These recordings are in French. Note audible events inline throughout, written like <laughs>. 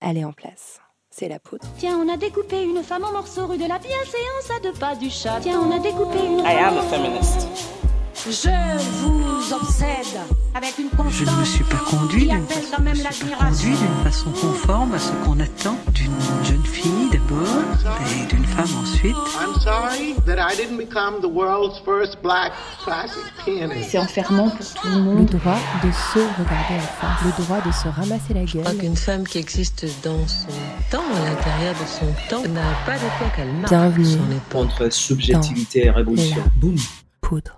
elle est en place. C'est la poudre. Tiens, on a découpé une femme en morceaux rue de la bienséance à deux pas du chat. Tiens, on a découpé une I am a feminist. Je vous obsède avec une constance Je ne me suis pas conduit d'une façon, même conduit d'une conforme à ce qu'on attend d'une jeune fille d'abord et d'une femme ensuite. I'm sorry that I didn't become the world's first black classic pianist. C'est enfermant pour tout le Le monde. droit de se regarder en face, le droit de se ramasser la Je crois gueule. qu'une femme qui existe dans son temps, à l'intérieur de son temps, n'a pas marque Bienvenue son entre subjectivité et révolution. la Boum. poudre.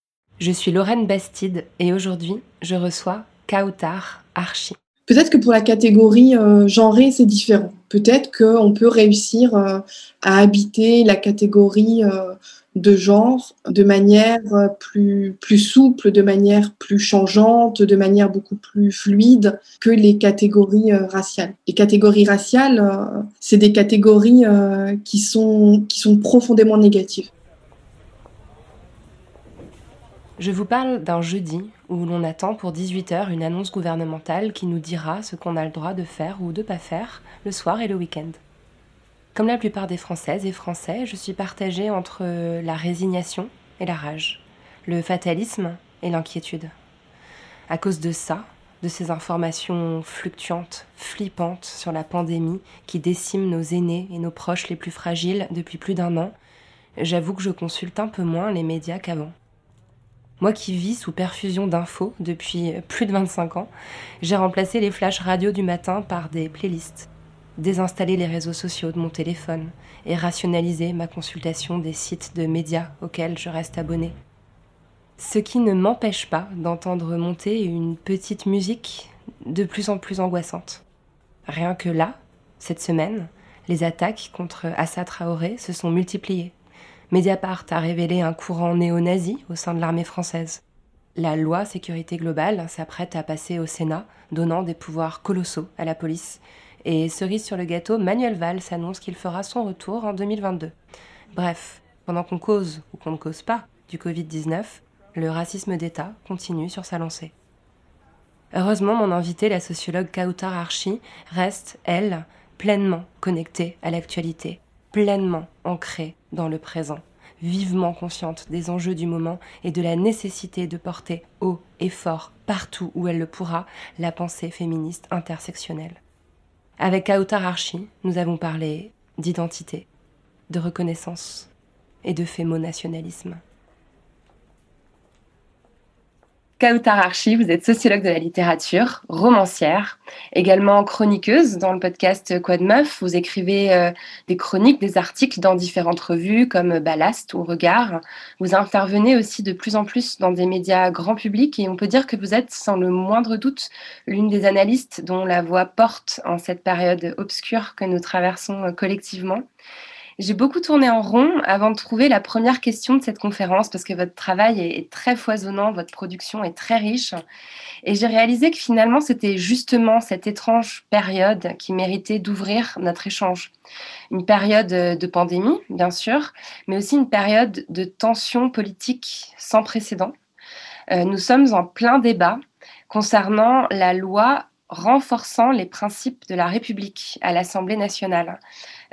Je suis Lorraine Bastide et aujourd'hui, je reçois Kautar Archi. Peut-être que pour la catégorie euh, genrée, c'est différent. Peut-être qu'on peut réussir euh, à habiter la catégorie euh, de genre de manière euh, plus, souple, de manière plus changeante, de manière beaucoup plus fluide que les catégories raciales. Les catégories raciales, c'est des catégories qui sont profondément négatives. Je vous parle d'un jeudi où l'on attend pour 18h une annonce gouvernementale qui nous dira ce qu'on a le droit de faire ou de pas faire le soir et le week-end. Comme la plupart des Françaises et Français, je suis partagée entre la résignation et la rage, le fatalisme et l'inquiétude. À cause de ça, de ces informations fluctuantes, flippantes sur la pandémie qui décime nos aînés et nos proches les plus fragiles depuis plus d'un an, j'avoue que je consulte un peu moins les médias qu'avant. Moi qui vis sous perfusion d'infos depuis plus de 25 ans, j'ai remplacé les flashs radio du matin par des playlists, désinstallé les réseaux sociaux de mon téléphone et rationalisé ma consultation des sites de médias auxquels je reste abonné. Ce qui ne m'empêche pas d'entendre monter une petite musique de plus en plus angoissante. Rien que là, cette semaine, les attaques contre Assa Traoré se sont multipliées. Mediapart a révélé un courant néo-nazi au sein de l'armée française. La loi sécurité globale s'apprête à passer au Sénat, donnant des pouvoirs colossaux à la police. Et cerise sur le gâteau, Manuel Valls annonce qu'il fera son retour en 2022. Bref, pendant qu'on cause ou qu'on ne cause pas du Covid-19, le racisme d'État continue sur sa lancée. Heureusement, mon invitée, la sociologue Kautar Archi, reste, elle, pleinement connectée à l'actualité, pleinement ancrée dans le présent, vivement consciente des enjeux du moment et de la nécessité de porter haut et fort, partout où elle le pourra, la pensée féministe intersectionnelle. Avec Kautar nous avons parlé d'identité, de reconnaissance et de fémonationalisme. Kautar vous êtes sociologue de la littérature, romancière, également chroniqueuse dans le podcast Quoi de Meuf. Vous écrivez euh, des chroniques, des articles dans différentes revues comme Ballast ou Regard. Vous intervenez aussi de plus en plus dans des médias grand public et on peut dire que vous êtes sans le moindre doute l'une des analystes dont la voix porte en cette période obscure que nous traversons collectivement. J'ai beaucoup tourné en rond avant de trouver la première question de cette conférence parce que votre travail est très foisonnant, votre production est très riche. Et j'ai réalisé que finalement, c'était justement cette étrange période qui méritait d'ouvrir notre échange. Une période de pandémie, bien sûr, mais aussi une période de tension politique sans précédent. Euh, nous sommes en plein débat concernant la loi renforçant les principes de la République à l'Assemblée nationale.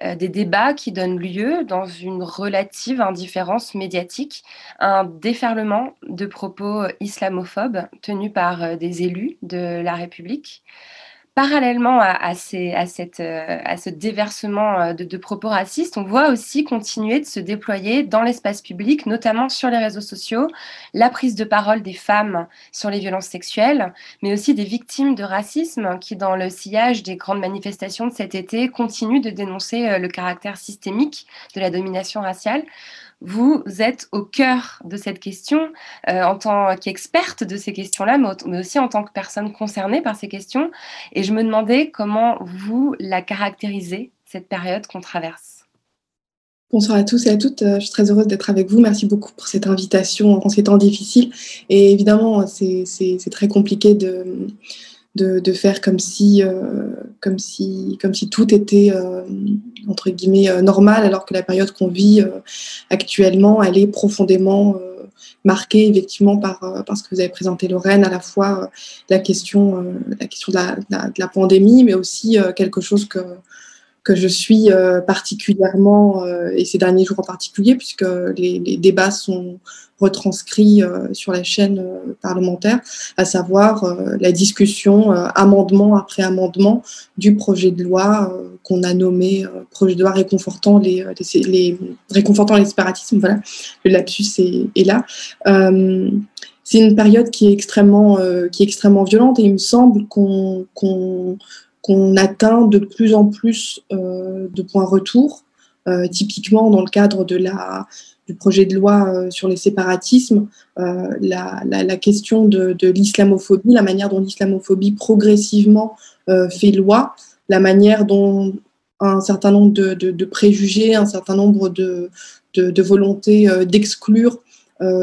Euh, des débats qui donnent lieu, dans une relative indifférence médiatique, un déferlement de propos islamophobes tenus par euh, des élus de la République. Parallèlement euh, à ce déversement de, de, propos racistes, on voit aussi continuer de se déployer dans l'espace public, notamment sur les réseaux sociaux, la prise de parole des femmes sur les violences sexuelles, mais aussi des victimes de racisme qui, dans le sillage des grandes manifestations de cet été, continuent de dénoncer le caractère systémique de la domination raciale. Vous êtes au cœur de cette question en tant qu'experte de ces questions-là, mais, aussi en tant que personne concernée par ces questions. Et je me demandais comment vous la caractérisez, cette période qu'on traverse. Bonsoir à tous et à toutes. Je suis très heureuse d'être avec vous. Merci beaucoup pour cette invitation en ces temps difficiles. Et évidemment, c'est très compliqué de, de, faire comme si, euh, tout était, euh, entre guillemets, euh, normal, alors que la période qu'on vit actuellement, elle est profondément marquée, effectivement, par, par ce que vous avez présenté, Lorraine, à la fois la question, de la pandémie, mais aussi quelque chose que que je suis euh, particulièrement, euh, et ces derniers jours en particulier, puisque les, débats sont retranscrits euh, sur la chaîne parlementaire, à savoir la discussion amendement après amendement du projet de loi qu'on a nommé projet de loi réconfortant les, les, réconfortant les séparatismes. Voilà, le lapsus est, là. c'est une période qui est extrêmement, qui est extrêmement violente et il me semble qu'on qu'on atteint de plus en plus euh, de points retour. Euh, typiquement, dans le cadre de la, du projet de loi euh, sur les séparatismes, la, question de, l'islamophobie, la manière dont l'islamophobie progressivement fait loi, la manière dont un certain nombre de, préjugés, un certain nombre de, de volontés d'exclure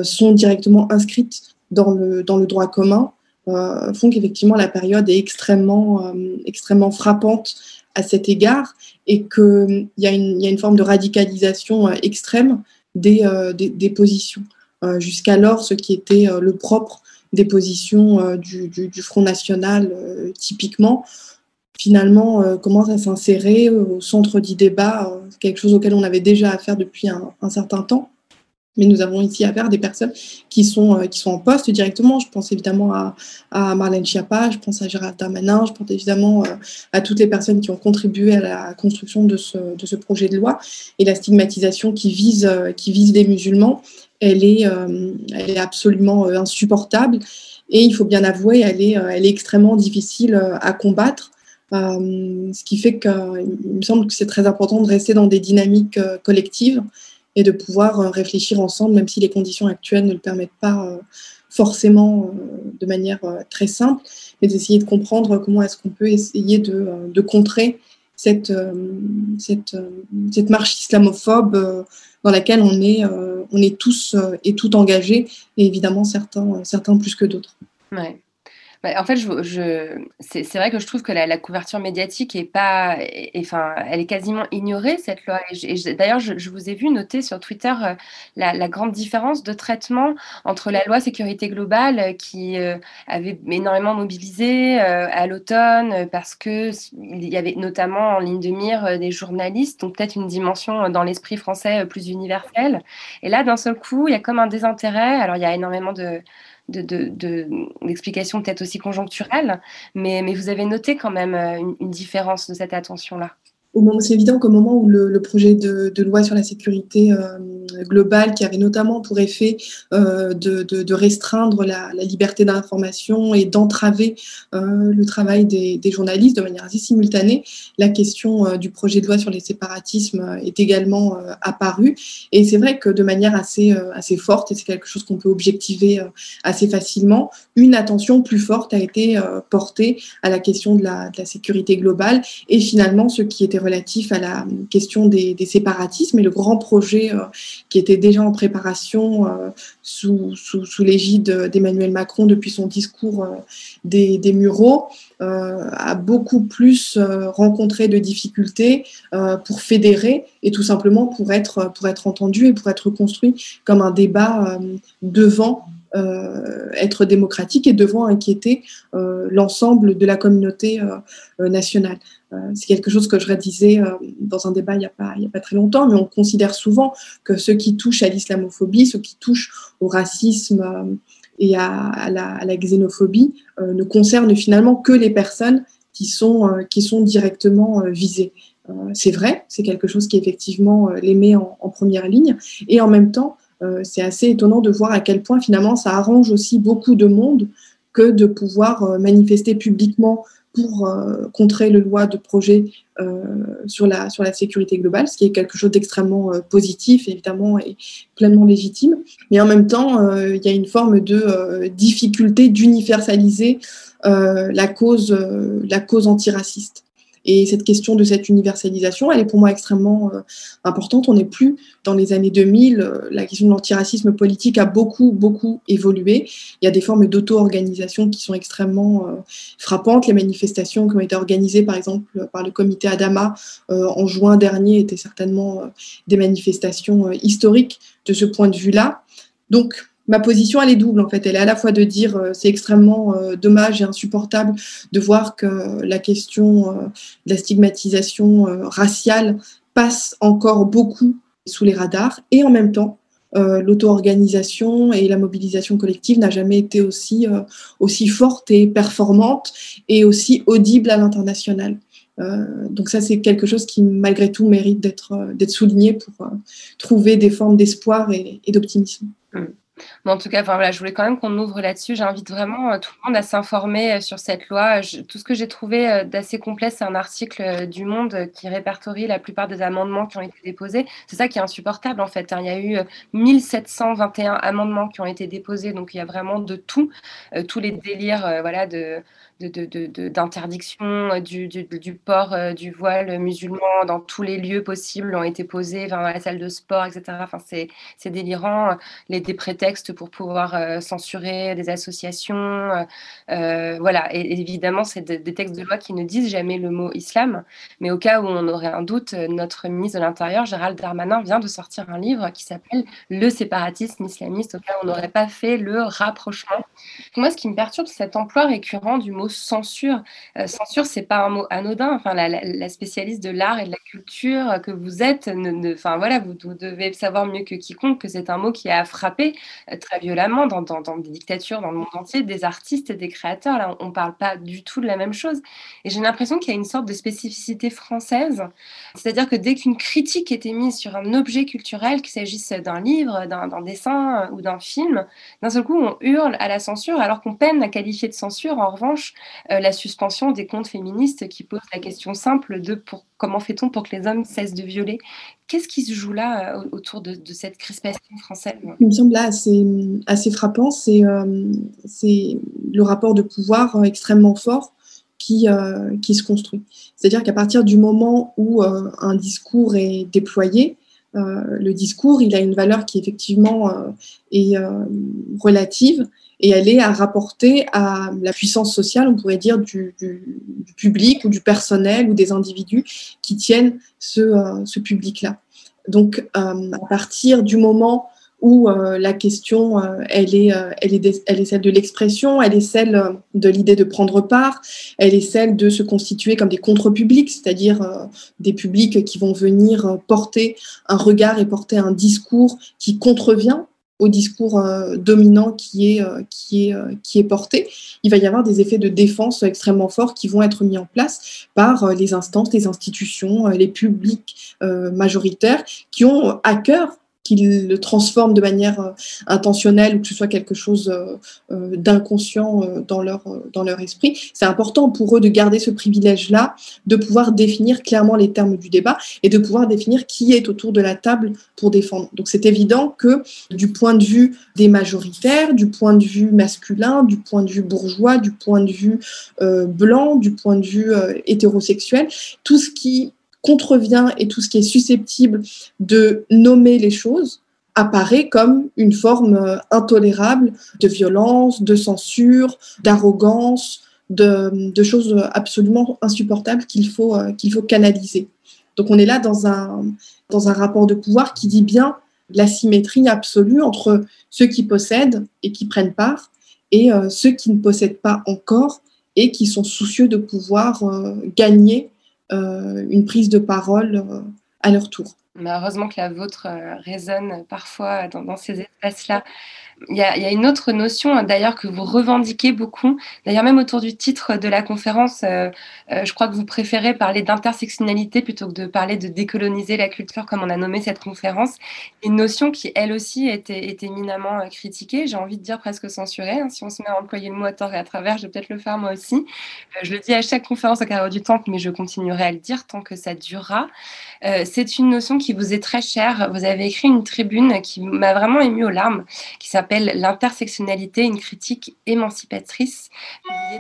sont directement inscrites dans le, dans le droit commun. Euh, font qu'effectivement la période est extrêmement, euh, frappante à cet égard et qu'il y, a une, forme de radicalisation euh, extrême des, positions. Jusqu'alors, ce qui était le propre des positions du, Front National, typiquement, finalement commence à s'insérer au centre du débat, quelque chose auquel on avait déjà affaire depuis un certain temps mais nous avons ici affaire à des personnes qui sont, euh, qui sont en poste directement. Je pense évidemment à, Marlène Schiappa, je pense à Gérald Darmanin, je pense évidemment euh, à toutes les personnes qui ont contribué à la construction de ce, de ce projet de loi. Et la stigmatisation qui vise, euh, qui vise les musulmans, elle est, elle est absolument insupportable. Et il faut bien avouer, elle est, elle est extrêmement difficile à combattre. ce qui fait qu'il me semble que c'est très important de rester dans des dynamiques collectives et de pouvoir euh, réfléchir ensemble, même si les conditions actuelles ne le permettent pas euh, forcément euh, de manière très simple, mais d'essayer de comprendre comment est-ce qu'on peut essayer de, contrer cette, cette, marche islamophobe dans laquelle on est, on est tous et tout engagés, et évidemment certains, certains plus que d'autres. Bah, en fait, c'est vrai que je trouve que la, couverture médiatique est pas, enfin, elle est quasiment ignorée cette loi. Et, d'ailleurs, je, vous ai vu noter sur Twitter euh, la, grande différence de traitement entre la loi sécurité globale euh, qui euh, avait énormément mobilisé à l'automne parce que il y avait notamment en ligne de mire des journalistes, donc peut-être une dimension dans l'esprit français plus universelle. Et là, d'un seul coup, il y a comme un désintérêt. Alors, il y a énormément de d'explications de, peut-être aussi conjoncturelles, mais, mais vous avez noté quand même euh, une différence de cette attention-là c'est évident qu'au moment où le, projet de, loi sur la sécurité euh, globale, qui avait notamment pour effet euh, de, restreindre la, liberté d'information et d'entraver euh, le travail des, journalistes de manière assez simultanée, la question du projet de loi sur les séparatismes est également apparue. Et c'est vrai que de manière assez, assez forte, et c'est quelque chose qu'on peut objectiver assez facilement, une attention plus forte a été portée à la question de la, de la sécurité globale et finalement ce qui était relatif à la question des, séparatismes et le grand projet euh, qui était déjà en préparation euh, sous, l'égide d'Emmanuel Macron depuis son discours euh, des, des Mureaux a beaucoup plus rencontré de difficultés pour fédérer et tout simplement pour être entendu et pour être construit comme un débat devant être démocratique et devant inquiéter l'ensemble de la communauté nationale. Euh, c'est quelque chose que je redisais euh, dans un débat il n'y a, pas, a pas très longtemps, mais on considère souvent que ceux qui touchent à l'islamophobie, ceux qui touchent au racisme euh, et à, la, xénophobie ne concernent finalement que les personnes qui sont, qui sont directement visées. c'est vrai, c'est quelque chose qui effectivement les met en, première ligne, et en même temps, c'est assez étonnant de voir à quel point finalement ça arrange aussi beaucoup de monde que de pouvoir manifester publiquement pour contrer le loi de projet sur, la, sur la sécurité globale, ce qui est quelque chose d'extrêmement positif, évidemment, et pleinement légitime. Mais en même temps, il y a une forme de difficulté d'universaliser la, cause, la cause antiraciste. Et cette question de cette universalisation, elle est pour moi extrêmement euh, importante. On n'est plus dans les années 2000. Euh, la question de l'antiracisme politique a beaucoup, beaucoup évolué. Il y a des formes d'auto-organisation qui sont extrêmement euh, frappantes. Les manifestations qui ont été organisées, par exemple, par le comité Adama en juin dernier étaient certainement des manifestations historiques de ce point de vue-là. Donc, ma position, elle est double en fait. Elle est à la fois de dire euh, c'est extrêmement euh, dommage et insupportable de voir que la question euh, de la stigmatisation raciale passe encore beaucoup sous les radars et en même temps l'auto-organisation et la mobilisation collective n'a jamais été aussi, forte et performante et aussi audible à l'international. donc ça, c'est quelque chose qui, malgré tout, mérite d'être souligné pour trouver des formes d'espoir et, d'optimisme. Mmh. Mais en tout cas, voilà, je voulais quand même qu'on ouvre là-dessus. J'invite vraiment euh, tout le monde à s'informer euh, sur cette loi. tout ce que j'ai trouvé euh, d'assez complet, c'est un article du Monde qui répertorie la plupart des amendements qui ont été déposés. C'est ça qui est insupportable en fait. Hein. Il y a eu 1721 amendements qui ont été déposés, donc il y a vraiment de tout, tous les délires, voilà, de d'interdiction du, du, port du voile musulman dans tous les lieux possibles ont été posés, dans la salle de sport, etc. Enfin, c'est délirant. Les, des prétextes pour pouvoir euh, censurer des associations. Euh, euh, voilà, et, évidemment, c'est des textes de loi qui ne disent jamais le mot islam. Mais au cas où on aurait un doute, notre ministre de l'Intérieur, Gérald Darmanin, vient de sortir un livre qui s'appelle Le séparatisme islamiste, au cas où on n'aurait pas fait le rapprochement. Moi, ce qui me perturbe, c'est cet emploi récurrent du mot censure. Euh, censure, c'est pas un mot anodin. Enfin, la, spécialiste de l'art et de la culture que vous êtes, ne, enfin voilà, vous, devez savoir mieux que quiconque que c'est un mot qui a frappé euh, très violemment dans, des dictatures dans le monde entier, des artistes et des créateurs. Là, on, ne parle pas du tout de la même chose. Et j'ai l'impression qu'il y a une sorte de spécificité française, c'est-à-dire que dès qu'une critique est émise sur un objet culturel, qu'il s'agisse d'un livre, d'un dessin ou d'un film, d'un seul coup, on hurle à la censure, alors qu'on peine à qualifier de censure. En revanche, euh, la suspension des comptes féministes qui posent la question simple de pour, comment fait-on pour que les hommes cessent de violer? Qu'est-ce qui se joue là euh, autour de, cette crispation française? Il me semble là assez, assez frappant, c'est euh, le rapport de pouvoir extrêmement fort qui, qui se construit. C'est-à-dire qu'à partir du moment où un discours est déployé, le discours, il a une valeur qui effectivement est relative et elle est à rapporter à la puissance sociale, on pourrait dire, du, public ou du personnel ou des individus qui tiennent ce, euh, public-là. Donc, euh, à partir du moment où euh, la question, elle, est, elle, est elle est celle de l'expression, elle est celle de l'idée de prendre part, elle est celle de se constituer comme des contre-publics, c'est-à-dire des publics qui vont venir porter un regard et porter un discours qui contrevient au discours euh, dominant qui est, euh, qui, est, euh, qui est porté, il va y avoir des effets de défense extrêmement forts qui vont être mis en place par les instances, les institutions, les publics majoritaires qui ont à cœur qu'ils le transforment de manière euh, intentionnelle ou que ce soit quelque chose euh, euh, d'inconscient dans, leur, dans leur esprit. C'est important pour eux de garder ce privilège-là, de pouvoir définir clairement les termes du débat et de pouvoir définir qui est autour de la table pour défendre. Donc c'est évident que du point de vue des majoritaires, du point de vue masculin, du point de vue bourgeois, du point de vue blanc, du point de vue hétérosexuel, tout ce qui contrevient et tout ce qui est susceptible de nommer les choses apparaît comme une forme euh, intolérable de violence, de censure, d'arrogance, de, choses absolument insupportables qu'il faut, euh, faut canaliser. Donc on est là dans un, dans un rapport de pouvoir qui dit bien la symétrie absolue entre ceux qui possèdent et qui prennent part et euh, ceux qui ne possèdent pas encore et qui sont soucieux de pouvoir gagner une prise de parole euh, à leur tour. Heureusement que la vôtre euh, résonne parfois dans, ces espaces-là. Il y, a, une autre notion hein, d'ailleurs que vous revendiquez beaucoup, d'ailleurs même autour du titre de la conférence, euh, euh, je crois que vous préférez parler d'intersectionnalité plutôt que de parler de décoloniser la culture comme on a nommé cette conférence. Une notion qui elle aussi était, était éminemment euh, critiquée, j'ai envie de dire presque censurée. Hein, si on se met à employer le mot à tort et à travers, je vais peut-être le faire moi aussi. Euh, je le dis à chaque conférence au carreau du temple, mais je continuerai à le dire tant que ça durera. Euh, c'est une notion qui vous est très chère. Vous avez écrit une tribune qui m'a vraiment ému aux larmes, qui s'appelle L'intersectionnalité, une critique émancipatrice,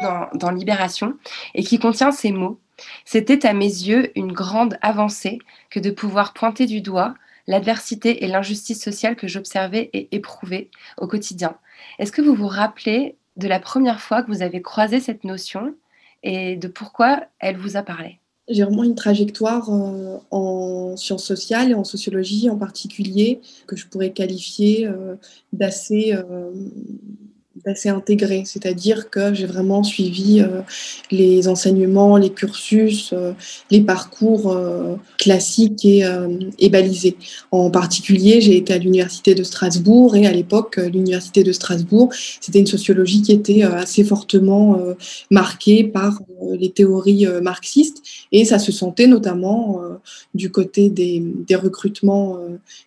dans, dans Libération, et qui contient ces mots. C'était à mes yeux une grande avancée que de pouvoir pointer du doigt l'adversité et l'injustice sociale que j'observais et éprouvais au quotidien. Est-ce que vous vous rappelez de la première fois que vous avez croisé cette notion et de pourquoi elle vous a parlé? J'ai vraiment une trajectoire euh, en sciences sociales et en sociologie en particulier que je pourrais qualifier euh, d'assez euh, assez intégré, c'est-à-dire que j'ai vraiment suivi euh, les enseignements, les cursus, euh, les parcours euh, classiques et, et, balisés. En particulier, j'ai été à l'université de Strasbourg et à l'époque, l'université de Strasbourg, c'était une sociologie qui était assez fortement marquée par les théories marxistes et ça se sentait notamment du côté des, des recrutements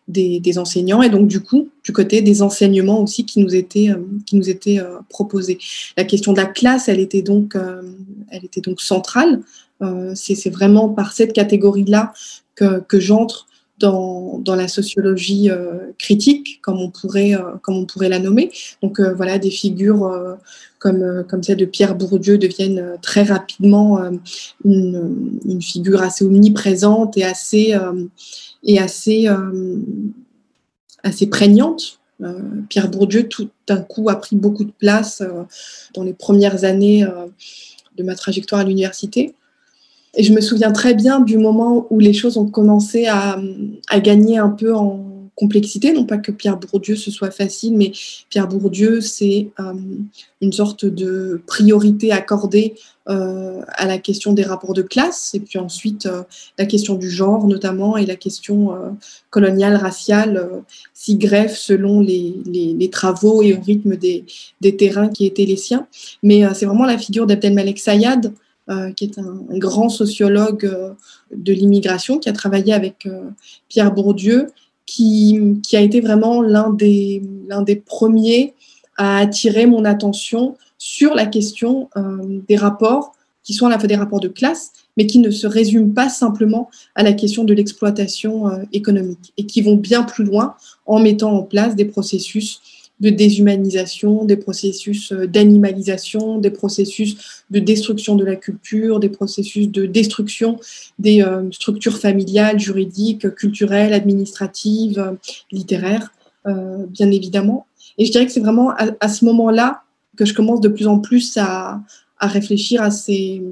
des, des, enseignants et donc du coup du côté des enseignements aussi qui nous étaient, qui nous étaient euh, proposé. La question de la classe, elle était donc, euh, elle était donc centrale. Euh, c'est vraiment par cette catégorie-là que, que j'entre dans, dans, la sociologie critique, comme on pourrait, comme on pourrait la nommer. Donc voilà, des figures comme, comme celle de Pierre Bourdieu deviennent très rapidement une, une, figure assez omniprésente et assez, et assez, assez prégnante Pierre Bourdieu, tout d'un coup, a pris beaucoup de place euh, dans les premières années euh, de ma trajectoire à l'université. Et je me souviens très bien du moment où les choses ont commencé à gagner un peu en complexité. Non pas que Pierre Bourdieu ce soit facile, mais Pierre Bourdieu, c'est euh, une sorte de priorité accordée euh, à la question des rapports de classe, et puis ensuite euh, la question du genre notamment, et la question coloniale, raciale, s'y greffe selon les, travaux et au rythme des, terrains qui étaient les siens. Mais c'est vraiment la figure d'Abdelmalek Sayad, qui est un grand sociologue de l'immigration, qui a travaillé avec Pierre Bourdieu qui, a été vraiment l'un des, l'un des premiers à attirer mon attention sur la question euh, des rapports qui sont à la fois des rapports de classe, mais qui ne se résument pas simplement à la question de l'exploitation euh, économique et qui vont bien plus loin en mettant en place des processus de déshumanisation, des processus euh, d'animalisation, des processus de destruction de la culture, des processus de destruction des euh, structures familiales, juridiques, culturelles, administratives, euh, littéraires, bien évidemment. Et je dirais que c'est vraiment à, ce moment-là que je commence de plus en plus à, à réfléchir à ces,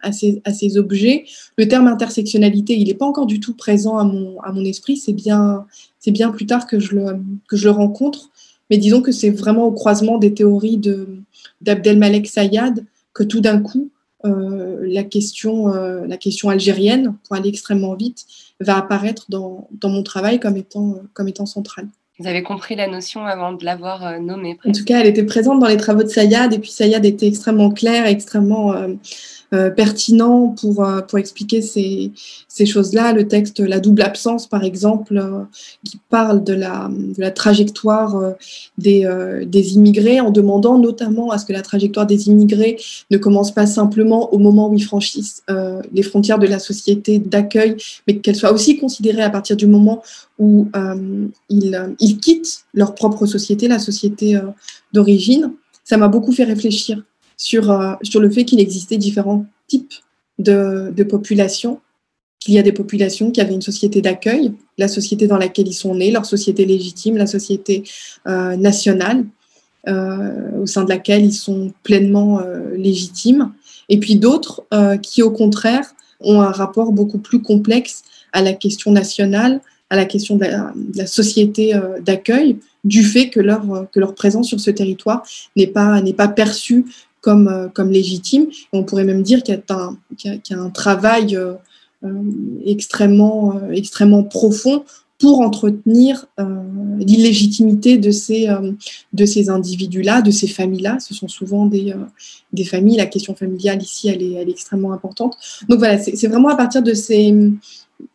à, ces, à ces, objets. Le terme intersectionnalité, il n'est pas encore du tout présent à mon, à mon esprit, c'est bien, bien plus tard que je le, que je le rencontre. Mais disons que c'est vraiment au croisement des théories d'Abdelmalek Sayad que tout d'un coup, euh, la, question, euh, la question algérienne, pour aller extrêmement vite, va apparaître dans, mon travail comme étant, comme étant centrale. Vous avez compris la notion avant de l'avoir euh, nommée. En tout cas, elle était présente dans les travaux de Sayad, et puis Sayad était extrêmement clair, extrêmement euh, pertinent pour, euh, pour expliquer ces, ces choses-là. Le texte La double absence, par exemple, euh, qui parle de la, de la trajectoire des, des immigrés en demandant notamment à ce que la trajectoire des immigrés ne commence pas simplement au moment où ils franchissent les frontières de la société d'accueil, mais qu'elle soit aussi considérée à partir du moment où ils, ils, quittent leur propre société, la société d'origine. Ça m'a beaucoup fait réfléchir sur, euh, sur le fait qu'il existait différents types de, de populations, qu'il y a des populations qui avaient une société d'accueil, la société dans laquelle ils sont nés, leur société légitime, la société euh, nationale, euh, au sein de laquelle ils sont pleinement euh, légitimes, et puis d'autres euh, qui, au contraire, ont un rapport beaucoup plus complexe à la question nationale, à la question de la, société euh, d'accueil, du fait que leur, que leur présence sur ce territoire n'est pas, pas perçue comme, euh, comme légitime. on pourrait même dire qu'il y, y, y, a un travail euh, euh, extrêmement, extrêmement profond pour entretenir euh, l'illégitimité de ces, euh, de ces individus-là, de ces familles-là. Ce sont souvent des, euh, des familles. La question familiale ici, elle est, elle est extrêmement importante. Donc voilà, c'est vraiment à partir de ces,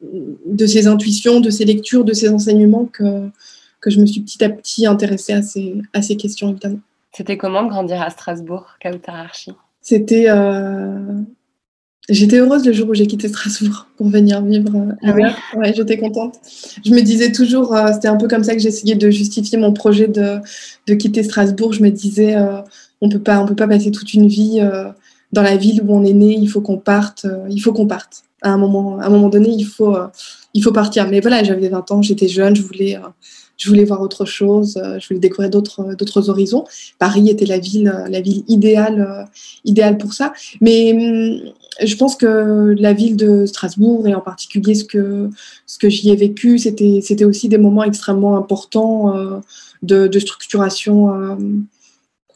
de ces intuitions, de ces lectures, de ces enseignements que, que je me suis petit à petit intéressée à ces, à ces questions, évidemment. C'était comment de grandir à Strasbourg, Kautararchi C'était J'étais heureuse le jour où j'ai quitté Strasbourg pour venir vivre euh, ah oui? Ouais, j'étais contente. Je me disais toujours, euh, c'était un peu comme ça que j'essayais de justifier mon projet de, de quitter Strasbourg. Je me disais, euh, on peut pas, on peut pas passer toute une vie dans la ville où on est né. Il faut qu'on parte. il faut qu'on parte. À un moment, à un moment donné, il faut, il faut partir. Mais voilà, j'avais 20 ans, j'étais jeune, je voulais je voulais voir autre chose, euh, je voulais découvrir d'autres euh, d'autres horizons. Paris était la ville euh, la ville idéale idéale pour ça. Mais hum, je pense que la ville de Strasbourg et en particulier ce que ce que j'y ai vécu, c'était c'était aussi des moments extrêmement importants de, de, structuration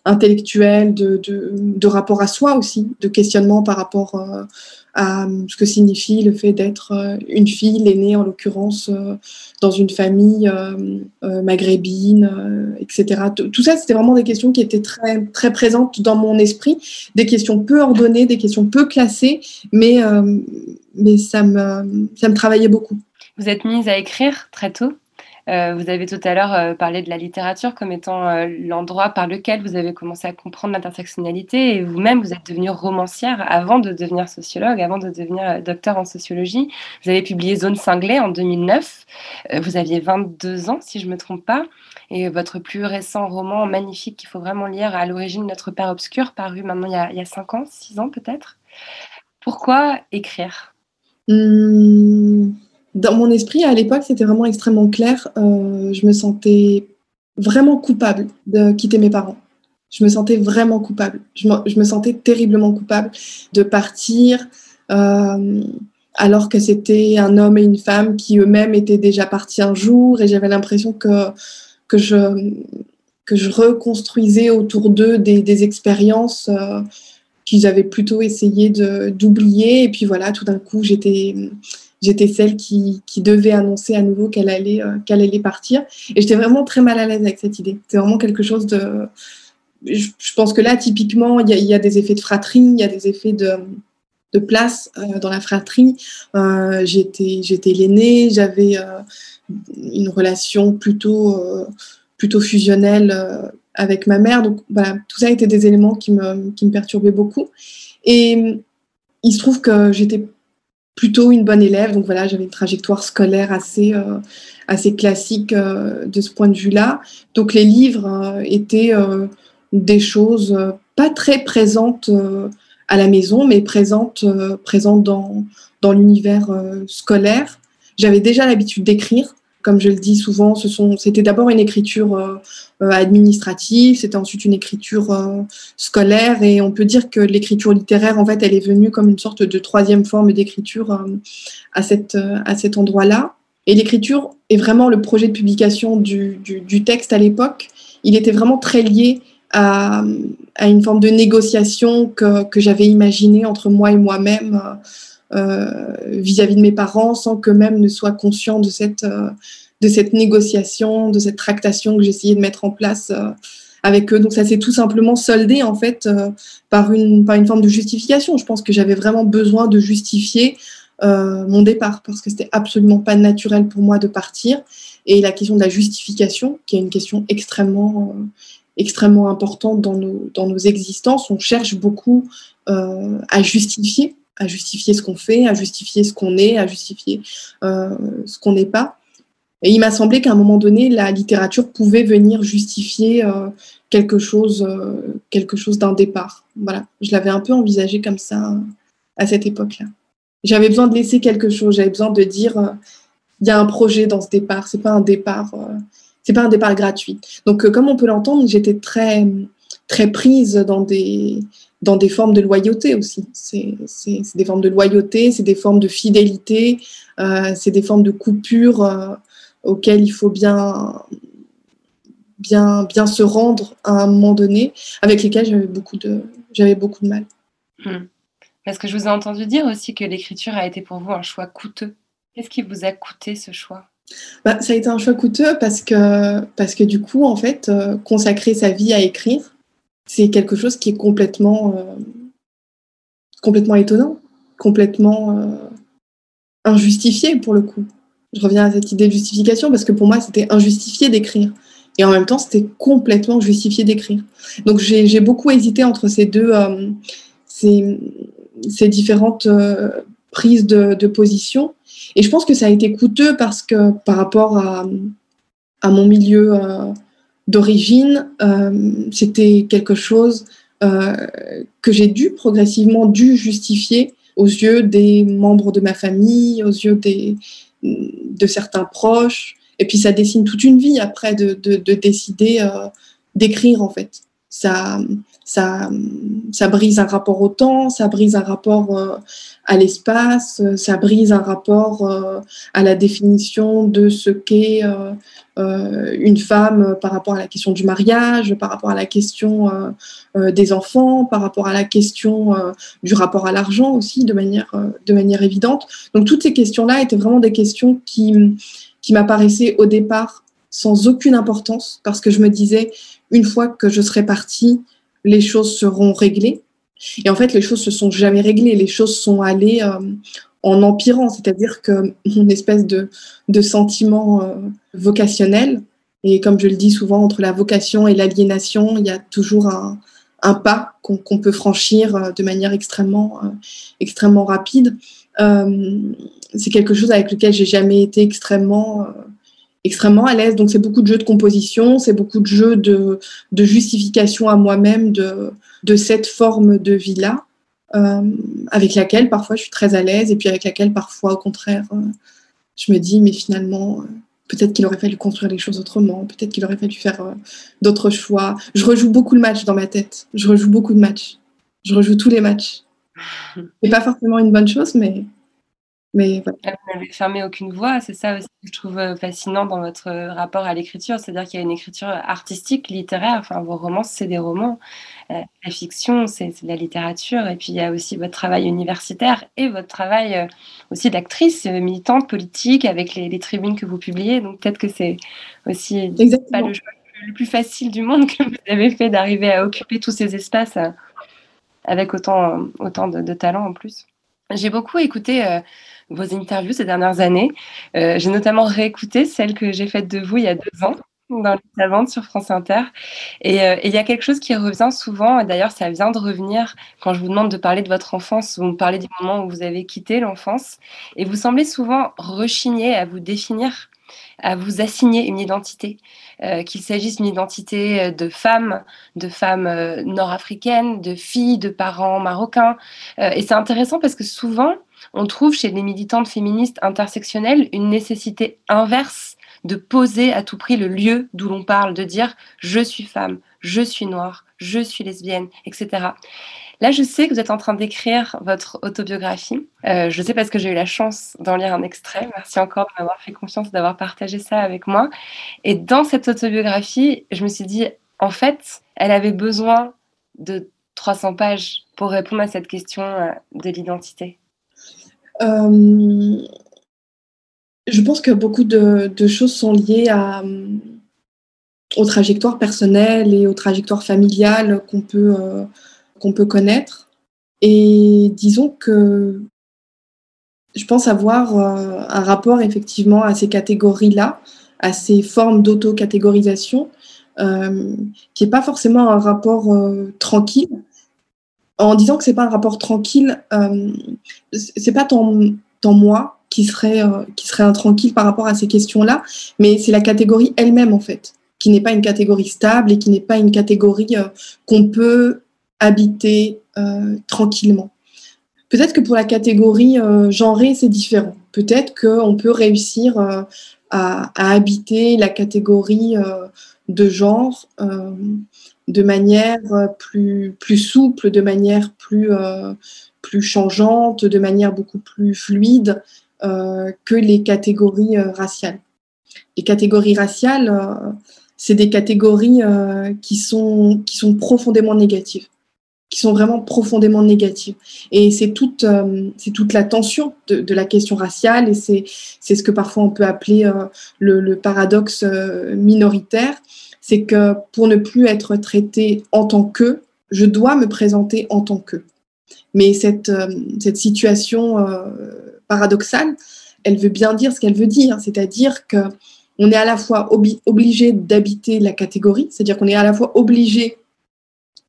intellectuelle, de, de, de, rapport à soi aussi, de questionnement par rapport à ce que signifie le fait d'être euh, une fille, l'aînée en l'occurrence, euh, dans une famille euh, maghrébine, etc. Tout ça, c'était vraiment des questions qui étaient très, très présentes dans mon esprit, des questions peu ordonnées, des questions peu classées, mais, mais ça, me, ça me travaillait beaucoup. Vous êtes mise à écrire très tôt? Euh, vous avez tout à l'heure euh, parlé de la littérature comme étant euh, l'endroit par lequel vous avez commencé à comprendre l'intersectionnalité et vous-même, vous êtes devenue romancière avant de devenir sociologue, avant de devenir docteur en sociologie. Vous avez publié Zone cinglée en 2009. vous aviez 22 ans, si je ne me trompe pas. Et votre plus récent roman magnifique qu'il faut vraiment lire, À l'origine notre père obscur, paru maintenant il y a, il y a 5 ans, 6 ans peut-être. Pourquoi écrire? Mmh dans mon esprit, à l'époque, c'était vraiment extrêmement clair. Euh, je me sentais vraiment coupable de quitter mes parents. Je me sentais vraiment coupable. Je me, sentais terriblement coupable de partir euh, alors que c'était un homme et une femme qui eux-mêmes étaient déjà partis un jour et j'avais l'impression que, que, je, que je reconstruisais autour d'eux des, des expériences euh, qu'ils avaient plutôt essayé d'oublier. Et puis voilà, tout d'un coup, j'étais j'étais celle qui, devait annoncer à nouveau qu'elle allait, euh, qu'elle allait partir. Et j'étais vraiment très mal à l'aise avec cette idée. C'est vraiment quelque chose de... Je, pense que là, typiquement, il y, a des effets de fratrie, il y a des effets de, place euh, dans la fratrie. Euh, j'étais, j'étais l'aînée, j'avais une relation plutôt, plutôt fusionnelle avec ma mère. Donc, voilà, tout ça était des éléments qui me, qui me perturbaient beaucoup. Et il se trouve que j'étais plutôt une bonne élève. Donc voilà, j'avais une trajectoire scolaire assez, euh, assez classique euh, de ce point de vue-là. Donc les livres euh, étaient des choses pas très présentes à la maison, mais présentes, présentes dans, dans l'univers scolaire. J'avais déjà l'habitude d'écrire comme je le dis souvent, c'était d'abord une écriture euh, euh, administrative, c'était ensuite une écriture euh, scolaire, et on peut dire que l'écriture littéraire, en fait, elle est venue comme une sorte de troisième forme d'écriture à, cette, à cet endroit-là. Et l'écriture est vraiment le projet de publication du, du, texte à l'époque. Il était vraiment très lié à, à une forme de négociation que, que j'avais imaginée entre moi et moi-même euh, vis-à-vis de mes parents sans qu'eux-mêmes ne soient conscients de cette, euh, de cette négociation, de cette tractation que j'essayais de mettre en place euh, avec eux. Donc ça s'est tout simplement soldé en fait par, une, par une forme de justification. Je pense que j'avais vraiment besoin de justifier mon départ parce que c'était absolument pas naturel pour moi de partir. Et la question de la justification, qui est une question extrêmement, extrêmement importante dans nos, dans nos existences, on cherche beaucoup à justifier à justifier ce qu'on fait, à justifier ce qu'on est, à justifier euh, ce qu'on n'est pas. Et il m'a semblé qu'à un moment donné, la littérature pouvait venir justifier euh, quelque chose, euh, quelque chose d'un départ. Voilà, je l'avais un peu envisagé comme ça à cette époque-là. J'avais besoin de laisser quelque chose. J'avais besoin de dire, il y a un projet dans ce départ. C'est pas un départ, c'est pas un départ gratuit. Donc, comme on peut l'entendre, j'étais très, très prise dans des dans des formes de loyauté aussi. C'est des formes de loyauté, c'est des formes de fidélité, euh, c'est des formes de coupure euh, auxquelles il faut bien, bien, bien se rendre à un moment donné, avec lesquelles j'avais beaucoup, de, beaucoup de mal. Hmm. Parce que je vous ai entendu dire aussi que l'écriture a été pour vous un choix coûteux. Qu'est-ce qui vous a coûté ce choix? Bah, Ça a été un choix coûteux parce que, parce que du coup, en fait, euh, consacrer sa vie à écrire, c'est quelque chose qui est complètement, euh, complètement étonnant, complètement euh, injustifié pour le coup. Je reviens à cette idée de justification parce que pour moi, c'était injustifié d'écrire. Et en même temps, c'était complètement justifié d'écrire. Donc j'ai beaucoup hésité entre ces deux, ces, ces, différentes prises de, de position. Et je pense que ça a été coûteux parce que par rapport à, à mon milieu euh, d'origine, euh, c'était quelque chose euh, que j'ai dû progressivement dû justifier aux yeux des membres de ma famille, aux yeux des, de certains proches. Et puis ça dessine toute une vie après de, de, de décider d'écrire en fait. Ça, ça, ça brise un rapport au temps, ça brise un rapport euh, à l'espace, euh, ça brise un rapport euh, à la définition de ce qu'est une femme par rapport à la question du mariage, par rapport à la question des enfants, par rapport à la question du rapport à l'argent aussi, de manière, de manière évidente. Donc toutes ces questions-là étaient vraiment des questions qui, qui m'apparaissaient au départ sans aucune importance, parce que je me disais, une fois que je serai partie, les choses seront réglées. Et en fait, les choses se sont jamais réglées. Les choses sont allées euh, en empirant. C'est-à-dire que mon espèce de, sentiment euh, vocationnel, et comme je le dis souvent, entre la vocation et l'aliénation, il y a toujours un, un pas qu'on peut franchir euh, de manière extrêmement, extrêmement rapide. c'est quelque chose avec lequel j'ai jamais été extrêmement extrêmement à l'aise. Donc, c'est beaucoup de jeux de composition, c'est beaucoup de jeux de, de justification à moi-même de, de cette forme de vie-là, euh, avec laquelle parfois je suis très à l'aise et puis avec laquelle parfois, au contraire, euh, je me dis, mais finalement, euh, peut-être qu'il aurait fallu construire les choses autrement, peut-être qu'il aurait fallu faire d'autres choix. Je rejoue beaucoup le match dans ma tête, je rejoue beaucoup de matchs, je rejoue tous les matchs. <laughs> C'est pas forcément une bonne chose, mais mais Vous n'avez fermé aucune voie, c'est ça aussi que je trouve euh, fascinant dans votre euh, rapport à l'écriture, c'est-à-dire qu'il y a une écriture artistique, littéraire, enfin vos romans, c'est des romans, euh, la fiction, c'est de la littérature, et puis il y a aussi votre travail universitaire et votre travail aussi d'actrice, militante, politique, avec les, tribunes que vous publiez, donc peut-être que c'est aussi pas le choix le plus facile du monde <laughs> que vous avez fait d'arriver à occuper tous ces espaces avec autant, autant de, de talent en plus. J'ai beaucoup écouté vos interviews ces dernières années. Euh, j'ai notamment réécouté celle que j'ai faite de vous il y a deux ans dans la vente sur France Inter. Euh, et il y a quelque chose qui revient souvent, et d'ailleurs ça vient de revenir quand je vous demande de parler de votre enfance, vous me parlez du moment où vous avez quitté l'enfance, et vous semblez souvent rechigner à vous définir à vous assigner une identité, euh, qu'il s'agisse d'une identité de femme, de femme nord-africaine, de fille, de parents marocains. et c'est intéressant parce que souvent, on trouve chez les militantes féministes intersectionnelles une nécessité inverse de poser à tout prix le lieu d'où l'on parle, de dire je suis femme, je suis noire, je suis lesbienne, etc. Là, je sais que vous êtes en train d'écrire votre autobiographie. Euh, je sais parce que j'ai eu la chance d'en lire un extrait. Merci encore de m'avoir fait confiance, d'avoir partagé ça avec moi. Et dans cette autobiographie, je me suis dit, en fait, elle avait besoin de 300 pages pour répondre à cette question euh, de l'identité. Euh, je pense que beaucoup de, choses sont liées à, aux trajectoires personnelles et aux trajectoires familiales qu'on peut, euh, qu'on peut connaître. Et disons que je pense avoir euh, un rapport effectivement à ces catégories-là, à ces formes d'auto-catégorisation, qui n'est pas forcément un rapport tranquille, en disant que c'est pas un rapport tranquille, euh, c'est pas tant, moi qui serait, euh, qui serait intranquille par rapport à ces questions-là, mais c'est la catégorie elle-même en fait, qui n'est pas une catégorie stable et qui n'est pas une catégorie euh, qu'on peut habiter euh, tranquillement. Peut-être que pour la catégorie genrée, c'est différent. Peut-être qu'on peut réussir à, à, habiter la catégorie de genre de manière euh, plus, plus souple, de manière plus, euh, plus changeante, de manière beaucoup plus fluide euh, que les catégories raciales. Les catégories raciales, c'est des catégories qui, sont, qui sont profondément négatives. Qui sont vraiment profondément négatives. Et c'est toute, euh, toute la tension de, la question raciale et c'est, ce que parfois on peut appeler euh, le, le, paradoxe euh, minoritaire. C'est que pour ne plus être traité en tant que, je dois me présenter en tant que. Mais cette, cette situation paradoxale, elle veut bien dire ce qu'elle veut dire, c'est-à-dire que on est à la fois obligé d'habiter la catégorie, c'est-à-dire qu'on est à la fois obligé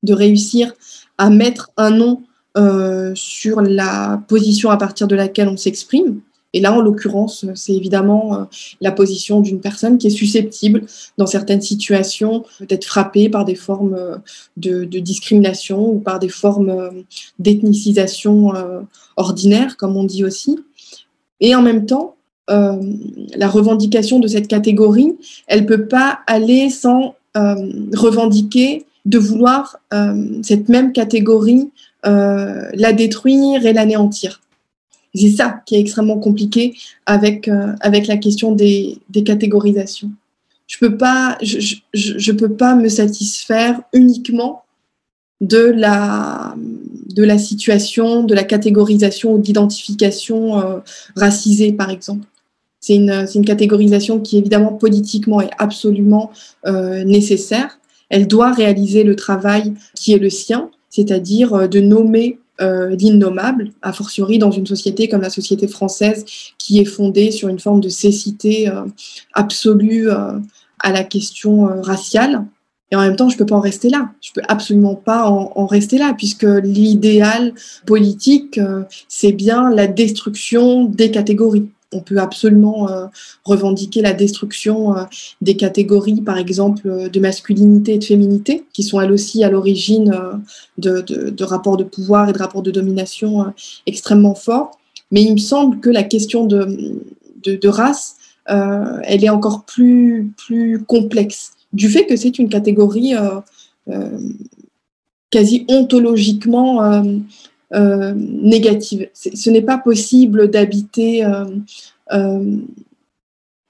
de réussir à mettre un nom euh, sur la position à partir de laquelle on s'exprime. Et là, en l'occurrence, c'est évidemment euh, la position d'une personne qui est susceptible, dans certaines situations, d'être frappée par des formes euh, de, de, discrimination ou par des formes euh, d'ethnicisation euh, ordinaire, comme on dit aussi. Et en même temps, euh, la revendication de cette catégorie, elle peut pas aller sans revendiquer de vouloir euh, cette même catégorie euh, la détruire et l'anéantir. C'est ça qui est extrêmement compliqué avec, euh, avec la question des, des catégorisations. Je ne peux, pas, je, je, peux pas me satisfaire uniquement de la, de la situation, de la catégorisation ou d'identification racisée, par exemple. C'est une, une, catégorisation qui, évidemment, politiquement est absolument nécessaire, elle doit réaliser le travail qui est le sien, c'est-à-dire euh, de nommer euh, l'innommable, a fortiori dans une société comme la société française qui est fondée sur une forme de cécité euh, absolue à la question raciale. Et en même temps, je ne peux pas en rester là. Je peux absolument pas en, rester là, puisque l'idéal politique, c'est bien la destruction des catégories on peut absolument euh, revendiquer la destruction euh, des catégories, par exemple, euh, de masculinité et de féminité, qui sont elles aussi à l'origine de, rapports de pouvoir et de rapports de domination extrêmement forts. Mais il me semble que la question de, race, elle est encore plus complexe, du fait que c'est une catégorie quasi ontologiquement euh, négative. Ce n'est pas possible d'habiter euh, euh,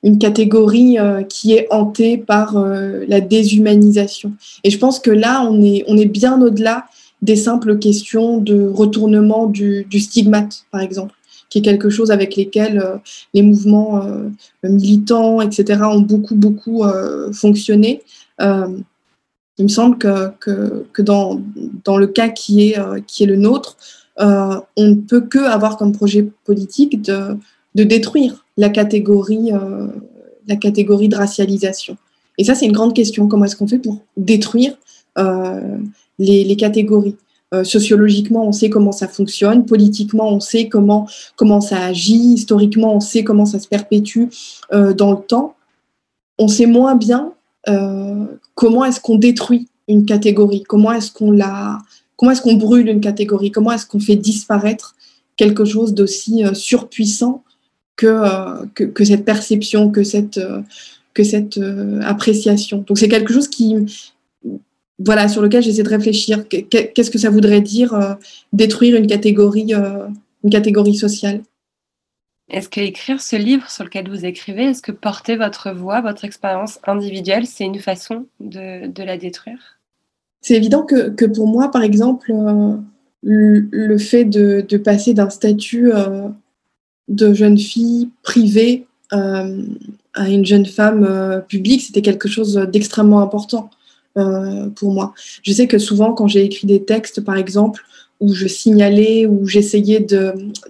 une catégorie qui est hantée par la déshumanisation. Et je pense que là, on est, bien au-delà des simples questions de retournement du, du, stigmate, par exemple, qui est quelque chose avec lesquels les mouvements militants, etc., ont beaucoup, beaucoup fonctionné il me semble que, que, que dans, dans, le cas qui est, euh, qui est le nôtre, euh, on ne peut que avoir comme projet politique de, de détruire la catégorie, euh, la catégorie de racialisation. Et ça, c'est une grande question. Comment est-ce qu'on fait pour détruire les, les, catégories? Sociologiquement, on sait comment ça fonctionne. Politiquement, on sait comment, comment ça agit. Historiquement, on sait comment ça se perpétue dans le temps. On sait moins bien euh, comment est-ce qu'on détruit une catégorie, comment est-ce qu'on brûle une catégorie, comment est-ce qu'on fait disparaître quelque chose d'aussi euh, surpuissant que, euh, que, cette perception, que cette, euh, que appréciation? Donc c'est quelque chose qui, voilà, sur lequel j'essaie de réfléchir. Qu'est-ce que ça voudrait dire détruire une catégorie, une catégorie sociale? Est-ce que écrire ce livre sur lequel vous écrivez, est-ce que porter votre voix, votre expérience individuelle, c'est une façon de, la détruire? C'est évident que, pour moi, par exemple, euh, le, fait de, passer d'un statut euh, de jeune fille privée euh, à une jeune femme publique, c'était quelque chose d'extrêmement important pour moi. Je sais que souvent, quand j'ai écrit des textes, par exemple, où je signalais, où j'essayais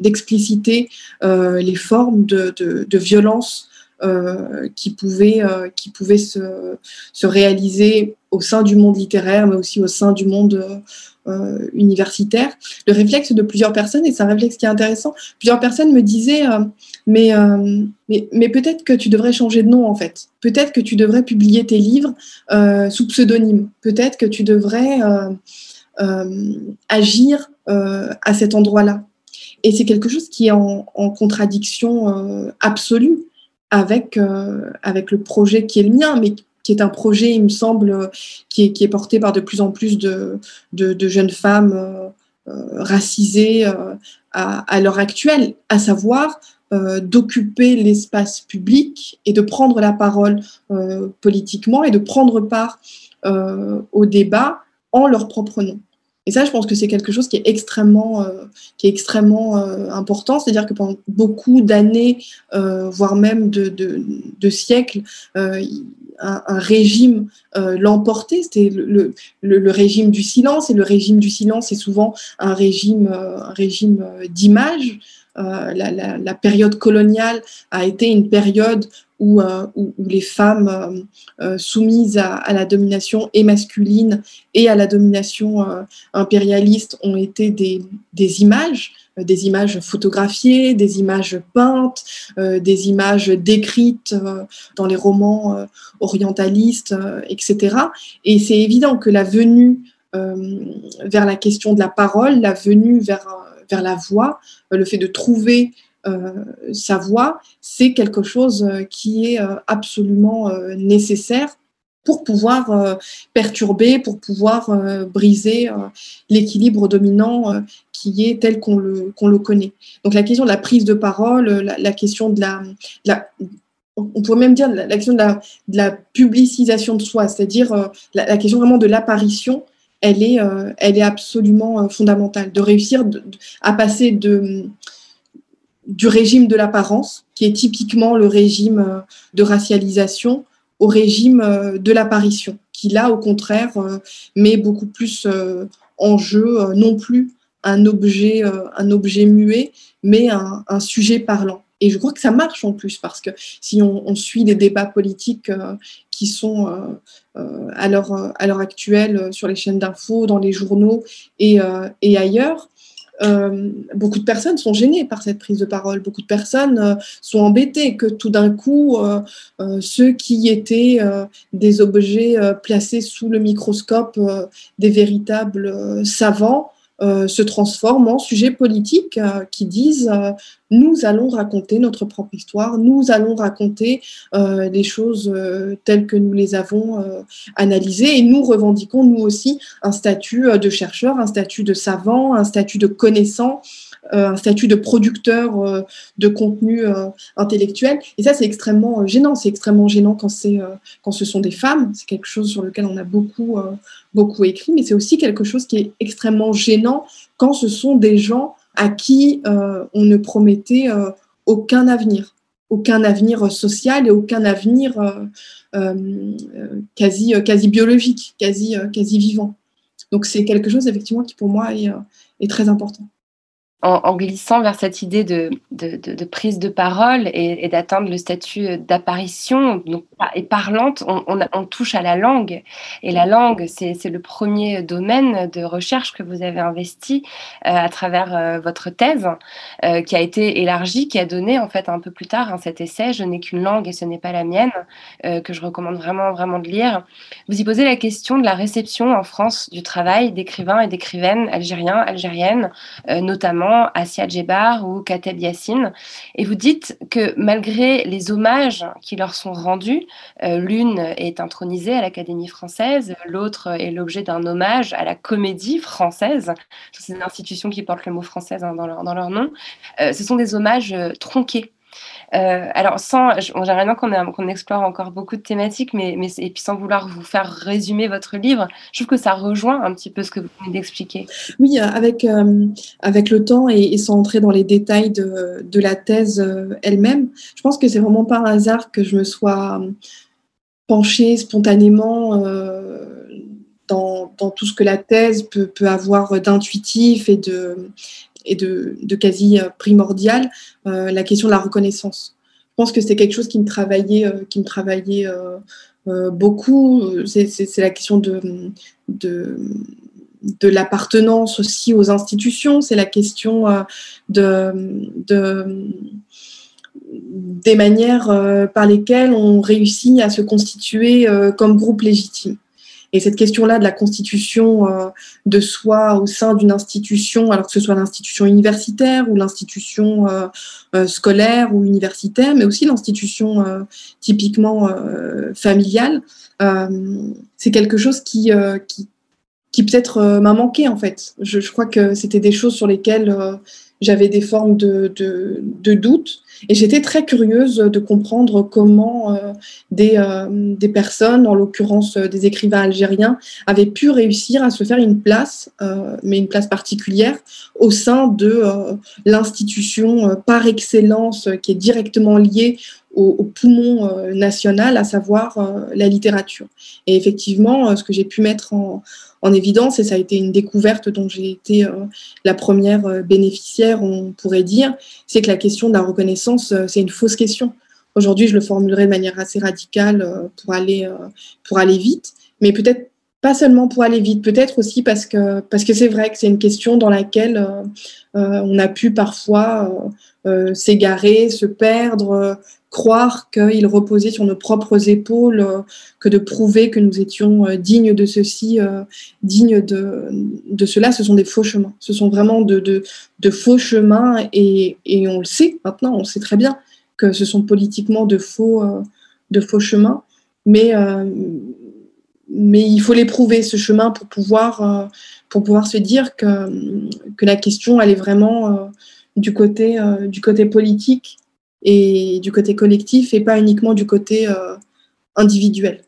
d'expliciter de, euh, les formes de, violence euh, qui pouvaient, euh, qui pouvaient se, se, réaliser au sein du monde littéraire, mais aussi au sein du monde universitaire. Le réflexe de plusieurs personnes, et c'est un réflexe qui est intéressant, plusieurs personnes me disaient, mais, mais, mais peut-être que tu devrais changer de nom en fait. Peut-être que tu devrais publier tes livres sous pseudonyme. Peut-être que tu devrais agir euh, à cet endroit-là. Et c'est quelque chose qui est en, contradiction euh, absolue avec, avec le projet qui est le mien, mais qui est un projet, il me semble, qui est, qui est porté par de plus en plus de, de, jeunes femmes euh, racisées euh, à, à l'heure actuelle, à savoir euh, d'occuper l'espace public et de prendre la parole politiquement et de prendre part au débat en leur propre nom. Et ça, je pense que c'est quelque chose qui est extrêmement, euh, qui est extrêmement euh, important. C'est-à-dire que pendant beaucoup d'années, euh, voire même de, siècles, un, régime l'emportait. C'était le, régime du silence. Et le régime du silence est souvent un régime, un régime d'image. La, la, période coloniale a été une période où, euh, les femmes euh, euh, soumises à, la domination et masculine et à la domination impérialiste ont été des images, des images photographiées, des images peintes, des images décrites dans les romans orientalistes, etc. Et c'est évident que la venue vers la question de la parole, la venue vers, la voix, le fait de trouver euh, sa voix, c'est quelque chose euh, qui est euh, absolument nécessaire pour pouvoir perturber, pour pouvoir briser l'équilibre dominant qui est tel qu'on le, qu'on le connaît. Donc la question de la prise de parole, la, question de la, on pourrait même dire la, question de la, publicisation de soi, c'est-à-dire la, question vraiment de l'apparition, elle est, elle est absolument fondamentale. De réussir à passer de, du régime de l'apparence, qui est typiquement le régime euh, de racialisation, au régime euh, de l'apparition, qui là, au contraire, euh, met beaucoup plus en jeu non plus un objet, un objet muet, mais un, sujet parlant. Et je crois que ça marche en plus, parce que si on, suit les débats politiques qui sont à l'heure actuelle sur les chaînes d'infos, dans les journaux et, et ailleurs, euh, beaucoup de personnes sont gênées par cette prise de parole. Beaucoup de personnes euh, sont embêtées que tout d'un coup, euh, ceux qui étaient des objets placés sous le microscope des véritables savants euh, se transforment en sujets politiques euh, qui disent euh, nous allons raconter notre propre histoire, nous allons raconter les choses telles que nous les avons analysées. Et nous revendiquons nous aussi un statut de chercheur, un statut de savant, un statut de connaissant un statut de producteur euh, de contenu euh, intellectuel. Et ça, c'est extrêmement gênant. C'est extrêmement gênant quand, quand ce sont des femmes. C'est quelque chose sur lequel on a beaucoup, beaucoup écrit, mais c'est aussi quelque chose qui est extrêmement gênant quand ce sont des gens à qui on ne promettait aucun avenir aucun avenir social et aucun avenir quasi, quasi biologique, quasi, quasi vivant. Donc c'est quelque chose effectivement qui pour moi est, est très important en, glissant vers cette idée de, prise de parole et, d'atteindre le statut d'apparition et parlante, on, touche à la langue. Et la langue, c'est le premier domaine de recherche que vous avez investi euh, à travers euh, votre thèse, euh, qui a été élargie, qui a donné en fait un peu plus tard hein, cet essai Je n'ai qu'une langue et ce n'est pas la mienne, que je recommande vraiment vraiment de lire. Vous y posez la question de la réception en France du travail d'écrivains et d'écrivaines algériens, algériennes, notamment Asia Djebar ou Kateb Yassine. Et vous dites que malgré les hommages qui leur sont rendus, euh, l'une est intronisée à l'Académie française, l'autre est l'objet d'un hommage à la comédie française, toutes ces institutions qui portent le mot française hein, dans, leur, dans, leur, nom. Euh, ce sont des hommages euh, tronqués euh, alors, sans, j'aimerais bien qu'on explore encore beaucoup de thématiques, mais, mais, et puis sans vouloir vous faire résumer votre livre, je trouve que ça rejoint un petit peu ce que vous venez d'expliquer. Oui, euh, avec, euh, avec le temps et, sans entrer dans les détails de, de la thèse elle-même, je pense que c'est vraiment pas un hasard que je me sois penchée spontanément dans, dans, tout ce que la thèse peut, peut avoir d'intuitif et de, et de, quasi euh, primordial, euh, la question de la reconnaissance. Je pense que c'est quelque chose qui me travaillait, euh, qui me travaillait beaucoup. C'est la question de, de, l'appartenance aussi aux institutions, c'est la question de des manières par lesquelles on réussit à se constituer comme groupe légitime. Et cette question-là de la constitution euh, de soi au sein d'une institution, alors que ce soit l'institution universitaire ou l'institution euh, euh, scolaire ou universitaire, mais aussi l'institution typiquement familiale, c'est quelque chose qui, qui, qui peut-être m'a manqué en fait. Je, je crois que c'était des choses sur lesquelles j'avais des formes de, de, doute. Et j'étais très curieuse de comprendre comment euh, des, euh, des, personnes, en l'occurrence euh, des écrivains algériens, avaient pu réussir à se faire une place, mais une place particulière, au sein de l'institution par excellence qui est directement liée au, au poumon national, à savoir la littérature. Et effectivement, ce que j'ai pu mettre en, en évidence, et ça a été une découverte dont j'ai été euh, la première euh, bénéficiaire, on pourrait dire, c'est que la question de la reconnaissance, euh, c'est une fausse question. Aujourd'hui, je le formulerai de manière assez radicale pour aller, pour aller vite, mais peut-être pas seulement pour aller vite, peut-être aussi parce que parce que c'est vrai que c'est une question dans laquelle on a pu parfois s'égarer, se perdre, croire qu'il reposait sur nos propres épaules, euh, que de prouver que nous étions euh, dignes de ceci, euh, dignes de, de cela, ce sont des faux chemins. Ce sont vraiment de, de, de faux chemins et, et, on le sait maintenant, on sait très bien que ce sont politiquement de faux, de faux chemins, mais, mais il faut les prouver, ce chemin, pour pouvoir, pour pouvoir se dire que, que la question, elle est vraiment du côté, du côté politique et du côté collectif et pas uniquement du côté euh, individuel.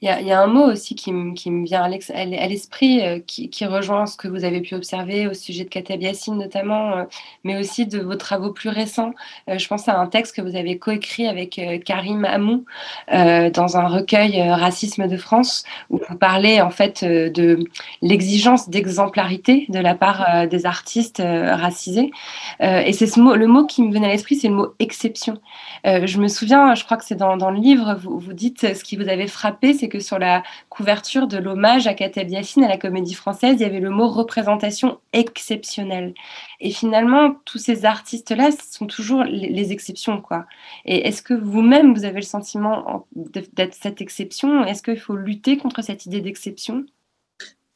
Il y, a, un mot aussi qui, me vient à l'esprit, euh, qui, rejoint ce que vous avez pu observer au sujet de Katab Yassine notamment, euh, mais aussi de vos travaux plus récents. Euh, je pense à un texte que vous avez coécrit avec Karim Amou dans un recueil Racisme de France, où vous parlez en fait de l'exigence d'exemplarité de la part des artistes racisés. et c'est ce mot, le mot qui me venait à l'esprit, c'est le mot exception. je me souviens, je crois que c'est dans, dans, le livre, vous, vous dites ce qui vous avait frappé, c'est que sur la couverture de l'hommage à Yassine à la Comédie Française, il y avait le mot représentation exceptionnelle. Et finalement, tous ces artistes-là sont toujours les, exceptions, quoi. Et est-ce que vous-même, vous avez le sentiment d'être cette exception? Est-ce qu'il faut lutter contre cette idée d'exception?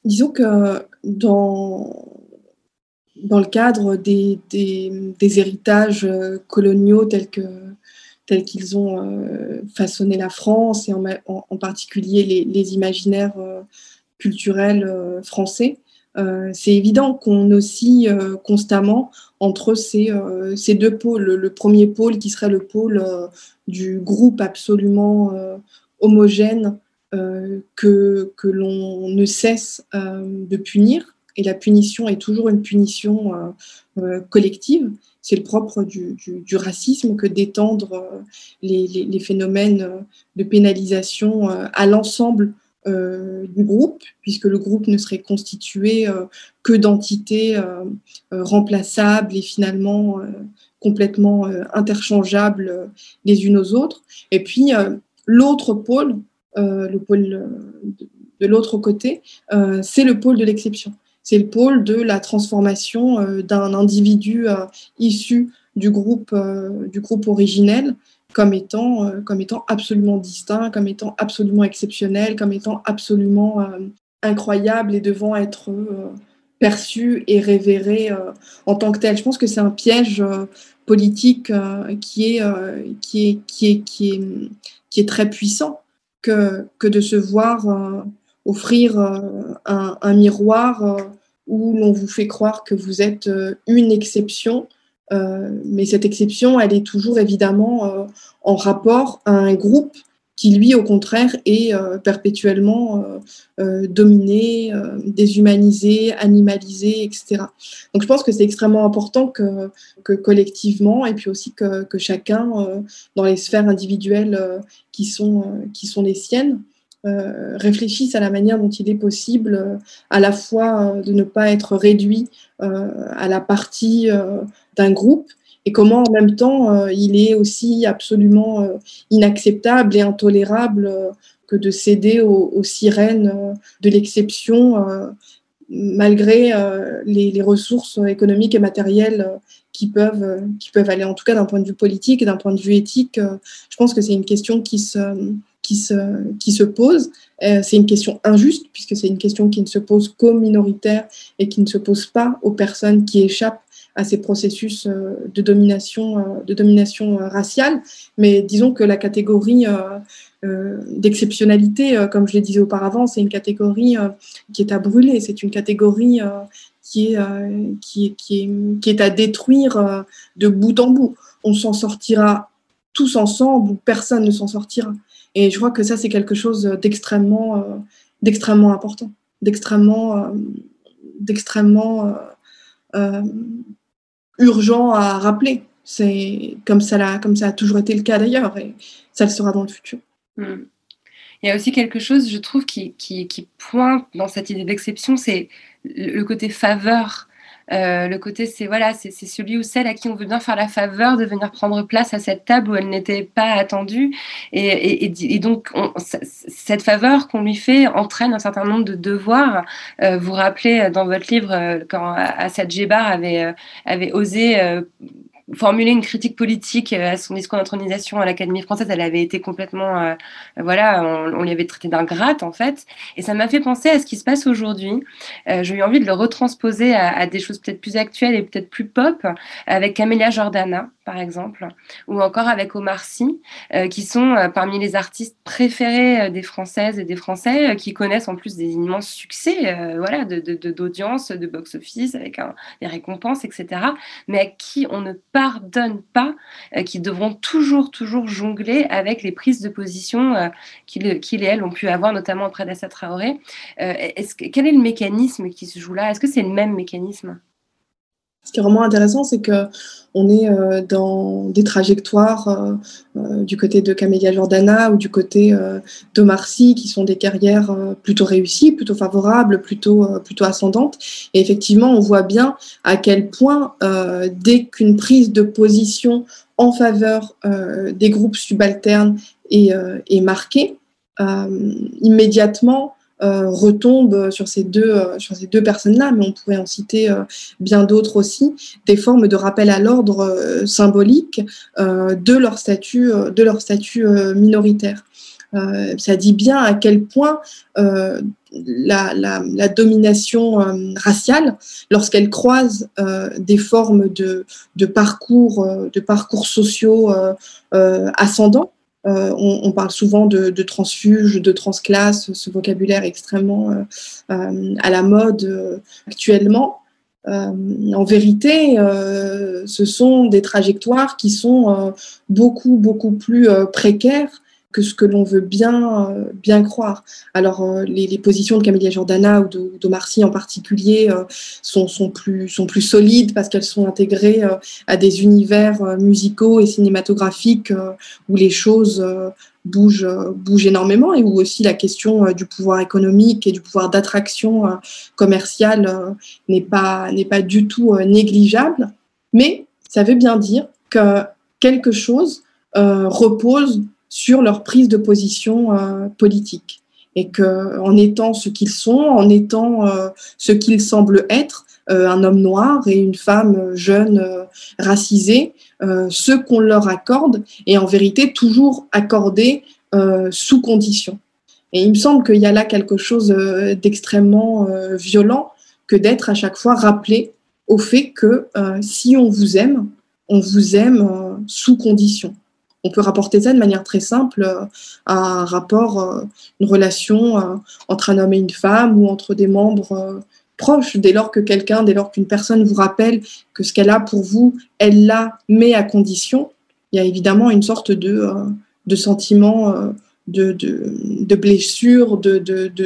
Disons que dans, dans le cadre des, des héritages coloniaux tels que tels qu'ils ont euh, façonné la France et en, particulier les, les imaginaires euh, culturels euh, français. c'est évident qu'on oscille constamment entre ces, ces, deux pôles. Le premier pôle qui serait le pôle du groupe absolument homogène que, que l'on ne cesse de punir. Et la punition est toujours une punition collective c'est le propre du, racisme que d'étendre euh, les, phénomènes euh, de pénalisation euh, à l'ensemble du groupe, puisque le groupe ne serait constitué que d'entités remplaçables et finalement complètement interchangeables les unes aux autres. Et puis l'autre pôle, le pôle de l'autre côté, c'est le pôle de l'exception c'est le pôle de la transformation euh, d'un individu euh, issu du groupe, euh, du groupe originel comme étant, comme étant absolument distinct, comme étant absolument exceptionnel, comme étant absolument incroyable et devant être perçu et révéré en tant que tel. Je pense que c'est un piège politique qui, est, qui, est, qui, est, qui, est, très puissant que, que de se voir offrir un, un miroir où l'on vous fait croire que vous êtes euh, une exception, euh, mais cette exception, elle est toujours évidemment euh, en rapport à un groupe qui, lui, au contraire, est perpétuellement dominé, déshumanisé, animalisé, etc. Donc je pense que c'est extrêmement important que, collectivement, et puis aussi que, chacun, dans les sphères individuelles qui sont les siennes, euh, réfléchissent à la manière dont il est possible euh, à la fois euh, de ne pas être réduit à la partie d'un groupe et comment en même temps il est aussi absolument inacceptable et intolérable que de céder aux, sirènes de l'exception malgré les, les, ressources économiques et matérielles qui peuvent, qui peuvent aller en tout cas d'un point de vue politique et d'un point de vue éthique. Je pense que c'est une question qui se qui se, qui se pose. Euh, c'est une question injuste, puisque c'est une question qui ne se pose qu'aux minoritaires et qui ne se pose pas aux personnes qui échappent à ces processus euh, de domination, euh, de domination raciale. Mais disons que la catégorie d'exceptionnalité, comme je le disais auparavant, c'est une catégorie qui est à brûler, c'est une catégorie qui est, qui, qui, est, qui est à détruire de bout en bout. On s'en sortira tous ensemble ou personne ne s'en sortira. Et je crois que ça, c'est quelque chose d'extrêmement d'extrêmement important, d'extrêmement d'extrêmement urgent à rappeler. C'est comme ça, comme ça a toujours été le cas d'ailleurs, et ça le sera dans le futur. Hmm. Il y a aussi quelque chose, je trouve, qui pointe dans cette idée d'exception, c'est le côté faveur euh, le côté, c'est voilà, c'est celui ou celle à qui on veut bien faire la faveur de venir prendre place à cette table où elle n'était pas attendue. Et, donc, cette faveur qu'on lui fait entraîne un certain nombre de devoirs. Euh, vous rappelez euh, dans votre livre quand Assad avait, avait osé formuler une critique politique euh, à son discours d'intronisation à l'Académie française, elle avait été complètement, euh, voilà, on, lui avait traité d'ingrate en fait. Et ça m'a fait penser à ce qui se passe aujourd'hui. Euh, J'ai eu envie de le retransposer à, des choses peut-être plus actuelles et peut-être plus pop, avec Camélia Jordana, par exemple, ou encore avec Omar Sy, qui sont parmi les artistes préférés des Françaises et des Français, qui connaissent en plus des immenses succès, voilà, d'audience, de, de, de box-office, avec des récompenses, etc. Mais à qui on ne pardonnent pas, euh, qui devront toujours, toujours jongler avec les prises de position euh, qu'ils et elles ont pu avoir, notamment auprès d'Assa Traoré. Euh, quel est le mécanisme qui se joue là? Est-ce que c'est le même mécanisme? Ce qui est vraiment intéressant, c'est que on est euh, dans des trajectoires euh, euh, du côté de Camélia Jordana ou du côté de Marcy, qui sont des carrières plutôt réussies, plutôt favorables, plutôt, plutôt ascendantes. Et effectivement, on voit bien à quel point, dès qu'une prise de position en faveur des groupes subalternes est, marquée, immédiatement, retombe sur ces deux, euh, sur ces deux personnes-là, mais on pourrait en citer euh, bien d'autres aussi, des formes de rappel à l'ordre symbolique de leur statut, minoritaire. ça dit bien à quel point la, domination raciale, lorsqu'elle croise des formes de, de parcours, de parcours sociaux ascendants, euh, on, parle souvent de, de, transfuge, de transclasse, ce vocabulaire extrêmement euh, euh, à la mode actuellement. en vérité, ce sont des trajectoires qui sont beaucoup, beaucoup plus précaires que ce que l'on veut bien, euh, bien croire. Alors, euh, les, positions de Camélia Jordana ou de, de Marcy en particulier euh, sont, sont, plus, sont plus solides parce qu'elles sont intégrées à des univers musicaux et cinématographiques où les choses bougent, bougent énormément et où aussi la question du pouvoir économique et du pouvoir d'attraction commerciale n'est pas, pas du tout négligeable. Mais ça veut bien dire que quelque chose repose sur leur prise de position euh, politique. Et qu'en étant ce qu'ils sont, en étant euh, ce qu'ils semblent être, euh, un homme noir et une femme jeune racisée, ce qu'on leur accorde est en vérité toujours accordé sous condition. Et il me semble qu'il y a là quelque chose d'extrêmement violent que d'être à chaque fois rappelé au fait que si on vous aime, on vous aime sous condition on peut rapporter ça de manière très simple euh, à un rapport, euh, une relation euh, entre un homme et une femme ou entre des membres proches. Dès lors que quelqu'un, dès lors qu'une personne vous rappelle que ce qu'elle a pour vous, elle l'a, mais à condition, il y a évidemment une sorte de, de sentiment de, de, blessure, de,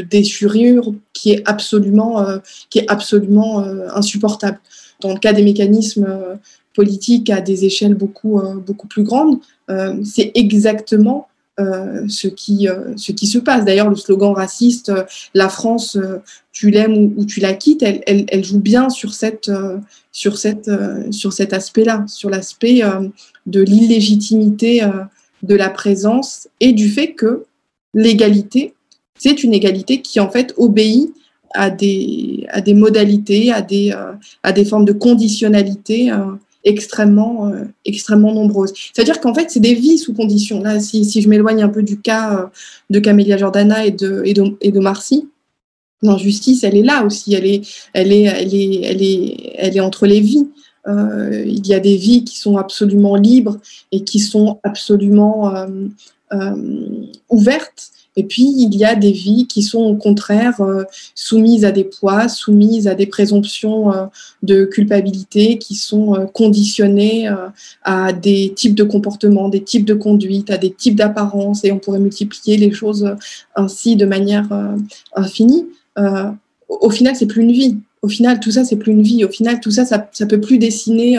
déchirure qui est absolument insupportable. Dans le cas des mécanismes politiques à des échelles beaucoup, beaucoup plus grandes, euh, c'est exactement euh, ce, qui, euh, ce qui se passe. D'ailleurs, le slogan raciste, la France, tu l'aimes ou, tu la quittes, elle, elle, joue bien sur, cette, sur, cette, sur cet aspect-là, sur l'aspect de l'illégitimité de la présence et du fait que l'égalité, c'est une égalité qui en fait obéit à des, à des modalités, à des, à des formes de conditionnalité extrêmement, euh, extrêmement nombreuses. C'est-à-dire qu'en fait, c'est des vies sous condition. Là, si, si je m'éloigne un peu du cas euh, de Camélia Jordana et de, et de, et de Marcy, l'injustice, elle est là aussi. Elle est, elle est, elle est, elle est, elle est entre les vies. il y a des vies qui sont absolument libres et qui sont absolument ouvertes. Et puis, il y a des vies qui sont au contraire euh, soumises à des poids, soumises à des présomptions euh, de culpabilité, qui sont euh, conditionnées à des types de comportements, des types de conduite, à des types d'apparences, et on pourrait multiplier les choses ainsi de manière infinie. au final, c'est plus une vie. Au final, tout ça, c'est plus une vie. Au final, tout ça, ça, ça peut plus dessiner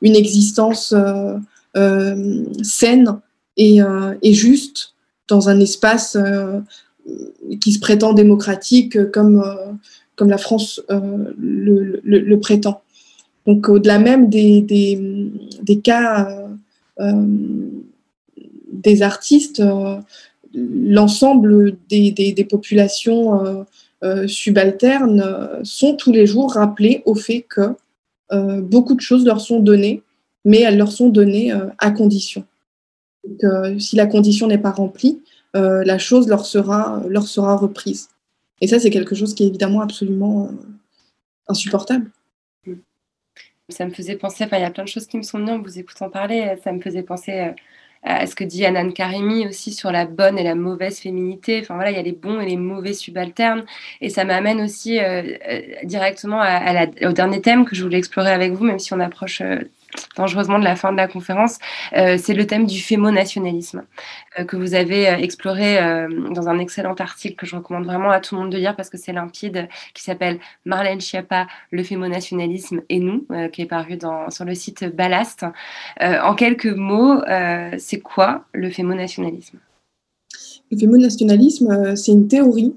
une existence saine et juste dans un espace euh, qui se prétend démocratique comme, euh, comme la France euh, le, prétend. Donc au-delà même des, des, cas des artistes, l'ensemble des, des, populations subalternes sont tous les jours rappelés au fait que beaucoup de choses leur sont données, mais elles leur sont données à condition que si la condition n'est pas remplie, euh, la chose leur sera, leur sera reprise. Et ça, c'est quelque chose qui est évidemment absolument euh, insupportable. Ça me faisait penser, il y a plein de choses qui me sont venues en vous écoutant parler. Ça me faisait penser euh, à ce que dit Anan Karimi aussi sur la bonne et la mauvaise féminité. Enfin voilà, il y a les bons et les mauvais subalternes. Et ça m'amène aussi directement au dernier thème que je voulais explorer avec vous, même si on approche dangereusement de la fin de la conférence, euh, c'est le thème du fémonationalisme euh, que vous avez euh, exploré dans un excellent article que je recommande vraiment à tout le monde de lire parce que c'est limpide, qui s'appelle Marlène Schiappa, le fémonationalisme et nous, qui est paru sur le site Ballast. en quelques mots, c'est quoi le fémonationalisme? Le fémonationalisme, c'est une théorie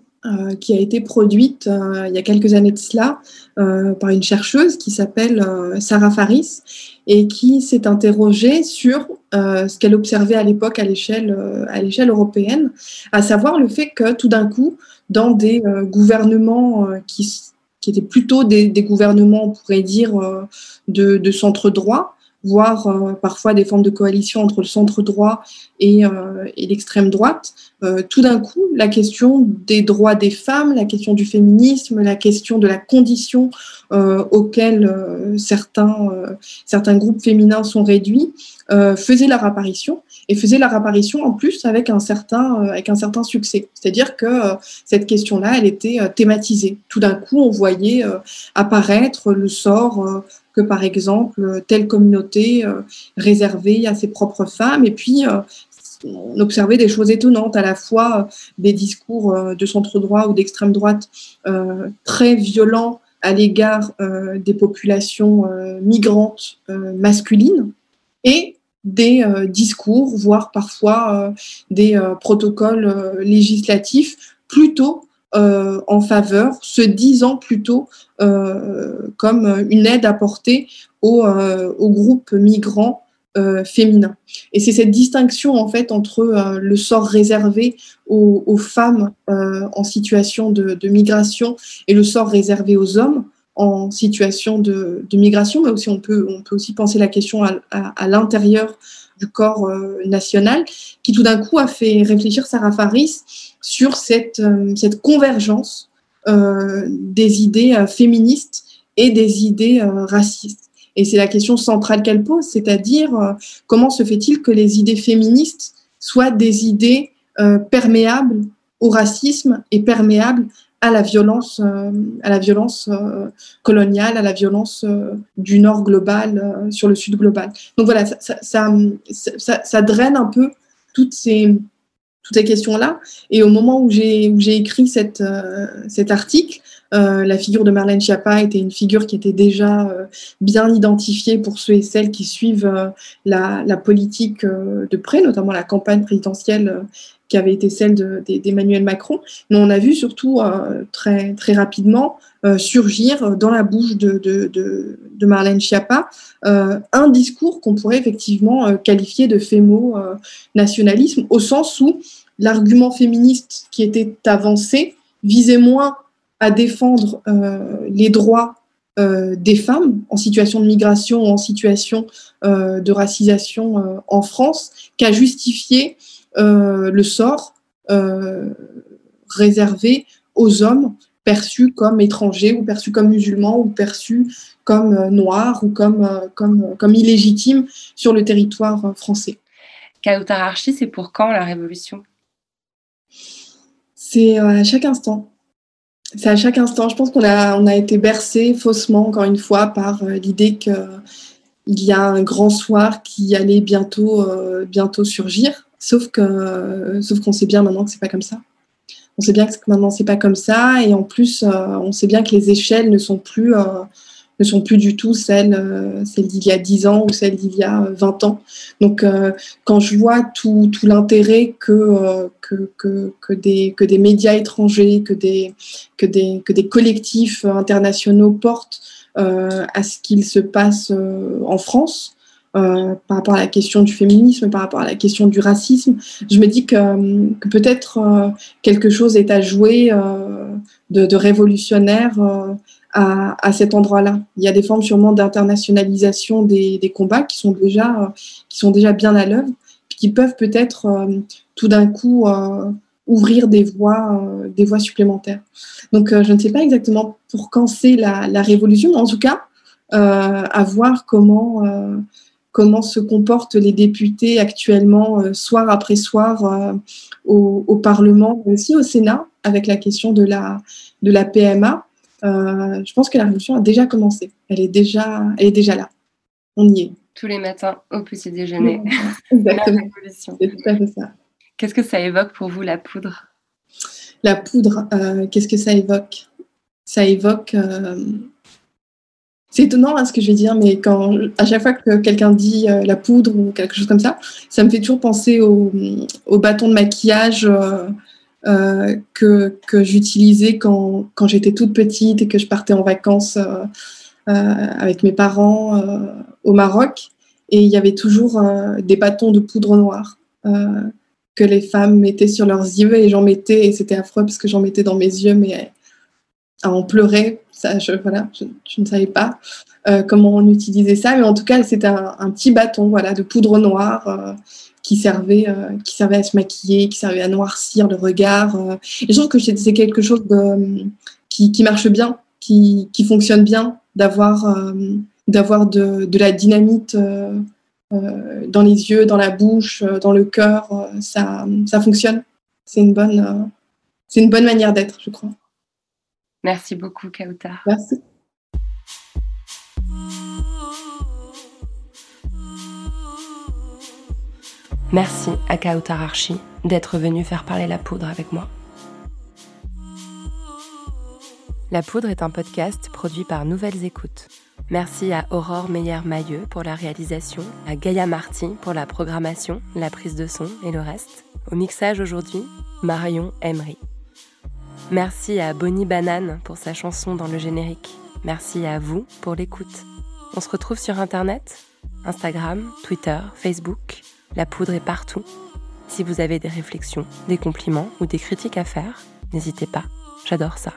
qui a été produite il y a quelques années de cela par une chercheuse qui s'appelle Sarah Faris et qui s'est interrogée sur euh, ce qu'elle observait à l'époque à l'échelle euh, à l'échelle européenne, à savoir le fait que tout d'un coup, dans des euh, gouvernements qui, qui étaient plutôt des, gouvernements, on pourrait dire, de centre droit, voire euh, parfois des formes de coalition entre le centre droit et, euh, l'extrême droite. Euh, tout d'un coup, la question des droits des femmes, la question du féminisme, la question de la condition auxquelles certains, certains groupes féminins sont réduits, faisait leur apparition et faisait leur apparition en plus avec un certain, certain succès. C'est-à-dire que cette question-là, elle était thématisée. Tout d'un coup, on voyait apparaître le sort que par exemple telle communauté euh, réservée à ses propres femmes. Et puis euh, on observait des choses étonnantes, à la fois euh, des discours de centre droit ou d'extrême droite très violents à l'égard des populations migrantes masculines et des discours, voire parfois des protocoles législatifs plutôt euh, en faveur, se disant plutôt euh, comme une aide apportée aux, euh, aux groupes migrants féminins. Et c'est cette distinction en fait entre le sort réservé aux, femmes en situation de, migration et le sort réservé aux hommes en situation de, migration, mais aussi on peut, on peut aussi penser la question à, l'intérieur du corps national, qui tout d'un coup a fait réfléchir Sarah Faris sur cette, euh, cette convergence euh, des idées euh, féministes et des idées racistes. Et c'est la question centrale qu'elle pose, c'est-à-dire comment se fait-il que les idées féministes soient des idées perméables au racisme et perméables à la violence, à la violence coloniale, à la violence du Nord global sur le Sud global. Donc voilà, ça, ça, draine un peu toutes ces, toutes ces questions-là. Et au moment où j'ai écrit euh, cet article, euh, la figure de Marlène Schiappa était une figure qui était déjà euh, bien identifiée pour ceux et celles qui suivent la, la, politique de près, notamment la campagne présidentielle qui avait été celle d'Emmanuel Macron. Mais on a vu surtout très, très rapidement surgir dans la bouche de, de Marlène Schiappa un discours qu'on pourrait effectivement qualifier de fémo-nationalisme, au sens où l'argument féministe qui était avancé visait moins à défendre euh, les droits euh, des femmes en situation de migration ou en situation euh, de racisation en France qu'à justifier le sort réservé aux hommes perçus comme étrangers ou perçus comme musulmans ou perçus comme euh, noirs ou comme, euh, comme, comme illégitimes sur le territoire français. Kautararchi, c'est pour quand la révolution? C'est à chaque instant. C'est à chaque instant. Je pense qu'on a, a été bercé faussement, encore une fois, par l'idée qu'il y a un grand soir qui allait bientôt, bientôt surgir. Sauf que, sauf qu'on sait bien maintenant que c'est pas comme ça on sait bien que maintenant c'est pas comme ça et en plus euh, on sait bien que les échelles ne sont plus euh, ne sont plus du tout celles, euh, d'il y a 10 ans ou celles d'il y a 20 ans. Donc quand je vois tout, l'intérêt que, que, des, que des médias étrangers, que des, que des, que des collectifs internationaux portent à ce qu'il se passe en France, euh, par rapport à la question du féminisme, par rapport à la question du racisme. Je me dis que, euh, peut-être euh, quelque chose est à jouer de, de, révolutionnaire à, à, cet endroit-là. Il y a des formes sûrement d'internationalisation des, des, combats qui sont déjà, qui sont déjà bien à l'œuvre, qui peuvent peut-être tout d'un coup ouvrir des voies, des voies supplémentaires. Donc, je ne sais pas exactement pour quand c'est la, la, révolution, mais en tout cas, à voir comment comment se comportent les députés actuellement, euh, soir après soir, euh, au, Parlement, mais aussi au Sénat, avec la question de la, de la PMA. Euh, je pense que la révolution a déjà commencé. Elle est déjà, elle est déjà là. On y est. Tous les matins au petit déjeuner. <laughs> Exactement. C'est tout à fait ça. Qu'est-ce que ça évoque pour vous, la poudre? La poudre, qu'est-ce que ça évoque? Ça évoque c'est étonnant hein, ce que je vais dire, mais quand, à chaque fois que quelqu'un dit euh, la poudre ou quelque chose comme ça, ça me fait toujours penser au, au bâton de maquillage euh, euh, que, que j'utilisais quand, quand j'étais toute petite et que je partais en vacances avec mes parents au Maroc. Et il y avait toujours des bâtons de poudre noire que les femmes mettaient sur leurs yeux et j'en mettais, et c'était affreux parce que j'en mettais dans mes yeux, mais on pleurait. Ça, je, voilà, je, ne savais pas euh, comment on utilisait ça, mais en tout cas, c'était un, petit bâton voilà, de poudre noire euh, qui, servait, euh, qui servait à se maquiller, qui servait à noircir le regard. Et je trouve que c'est quelque chose de, qui, qui, marche bien, qui, qui fonctionne bien, d'avoir d'avoir de, de, la dynamite dans les yeux, dans la bouche, dans le cœur. ça, ça fonctionne. C'est une bonne, c'est une bonne manière d'être, je crois. Merci beaucoup, Kautar. Merci. Merci à Kautar Archi d'être venu faire parler la poudre avec moi. La Poudre est un podcast produit par Nouvelles Écoutes. Merci à Aurore Meyer-Mailleux pour la réalisation, à Gaïa Marty pour la programmation, la prise de son et le reste. Au mixage aujourd'hui, Marion Emery. Merci à Bonnie Banane pour sa chanson dans le générique. Merci à vous pour l'écoute. On se retrouve sur Internet, Instagram, Twitter, Facebook. La poudre est partout. Si vous avez des réflexions, des compliments ou des critiques à faire, n'hésitez pas. J'adore ça.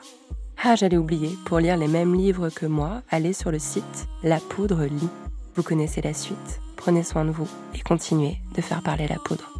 Ah, j'allais oublier, pour lire les mêmes livres que moi, allez sur le site La Poudre Lit. Vous connaissez la suite. Prenez soin de vous et continuez de faire parler la poudre.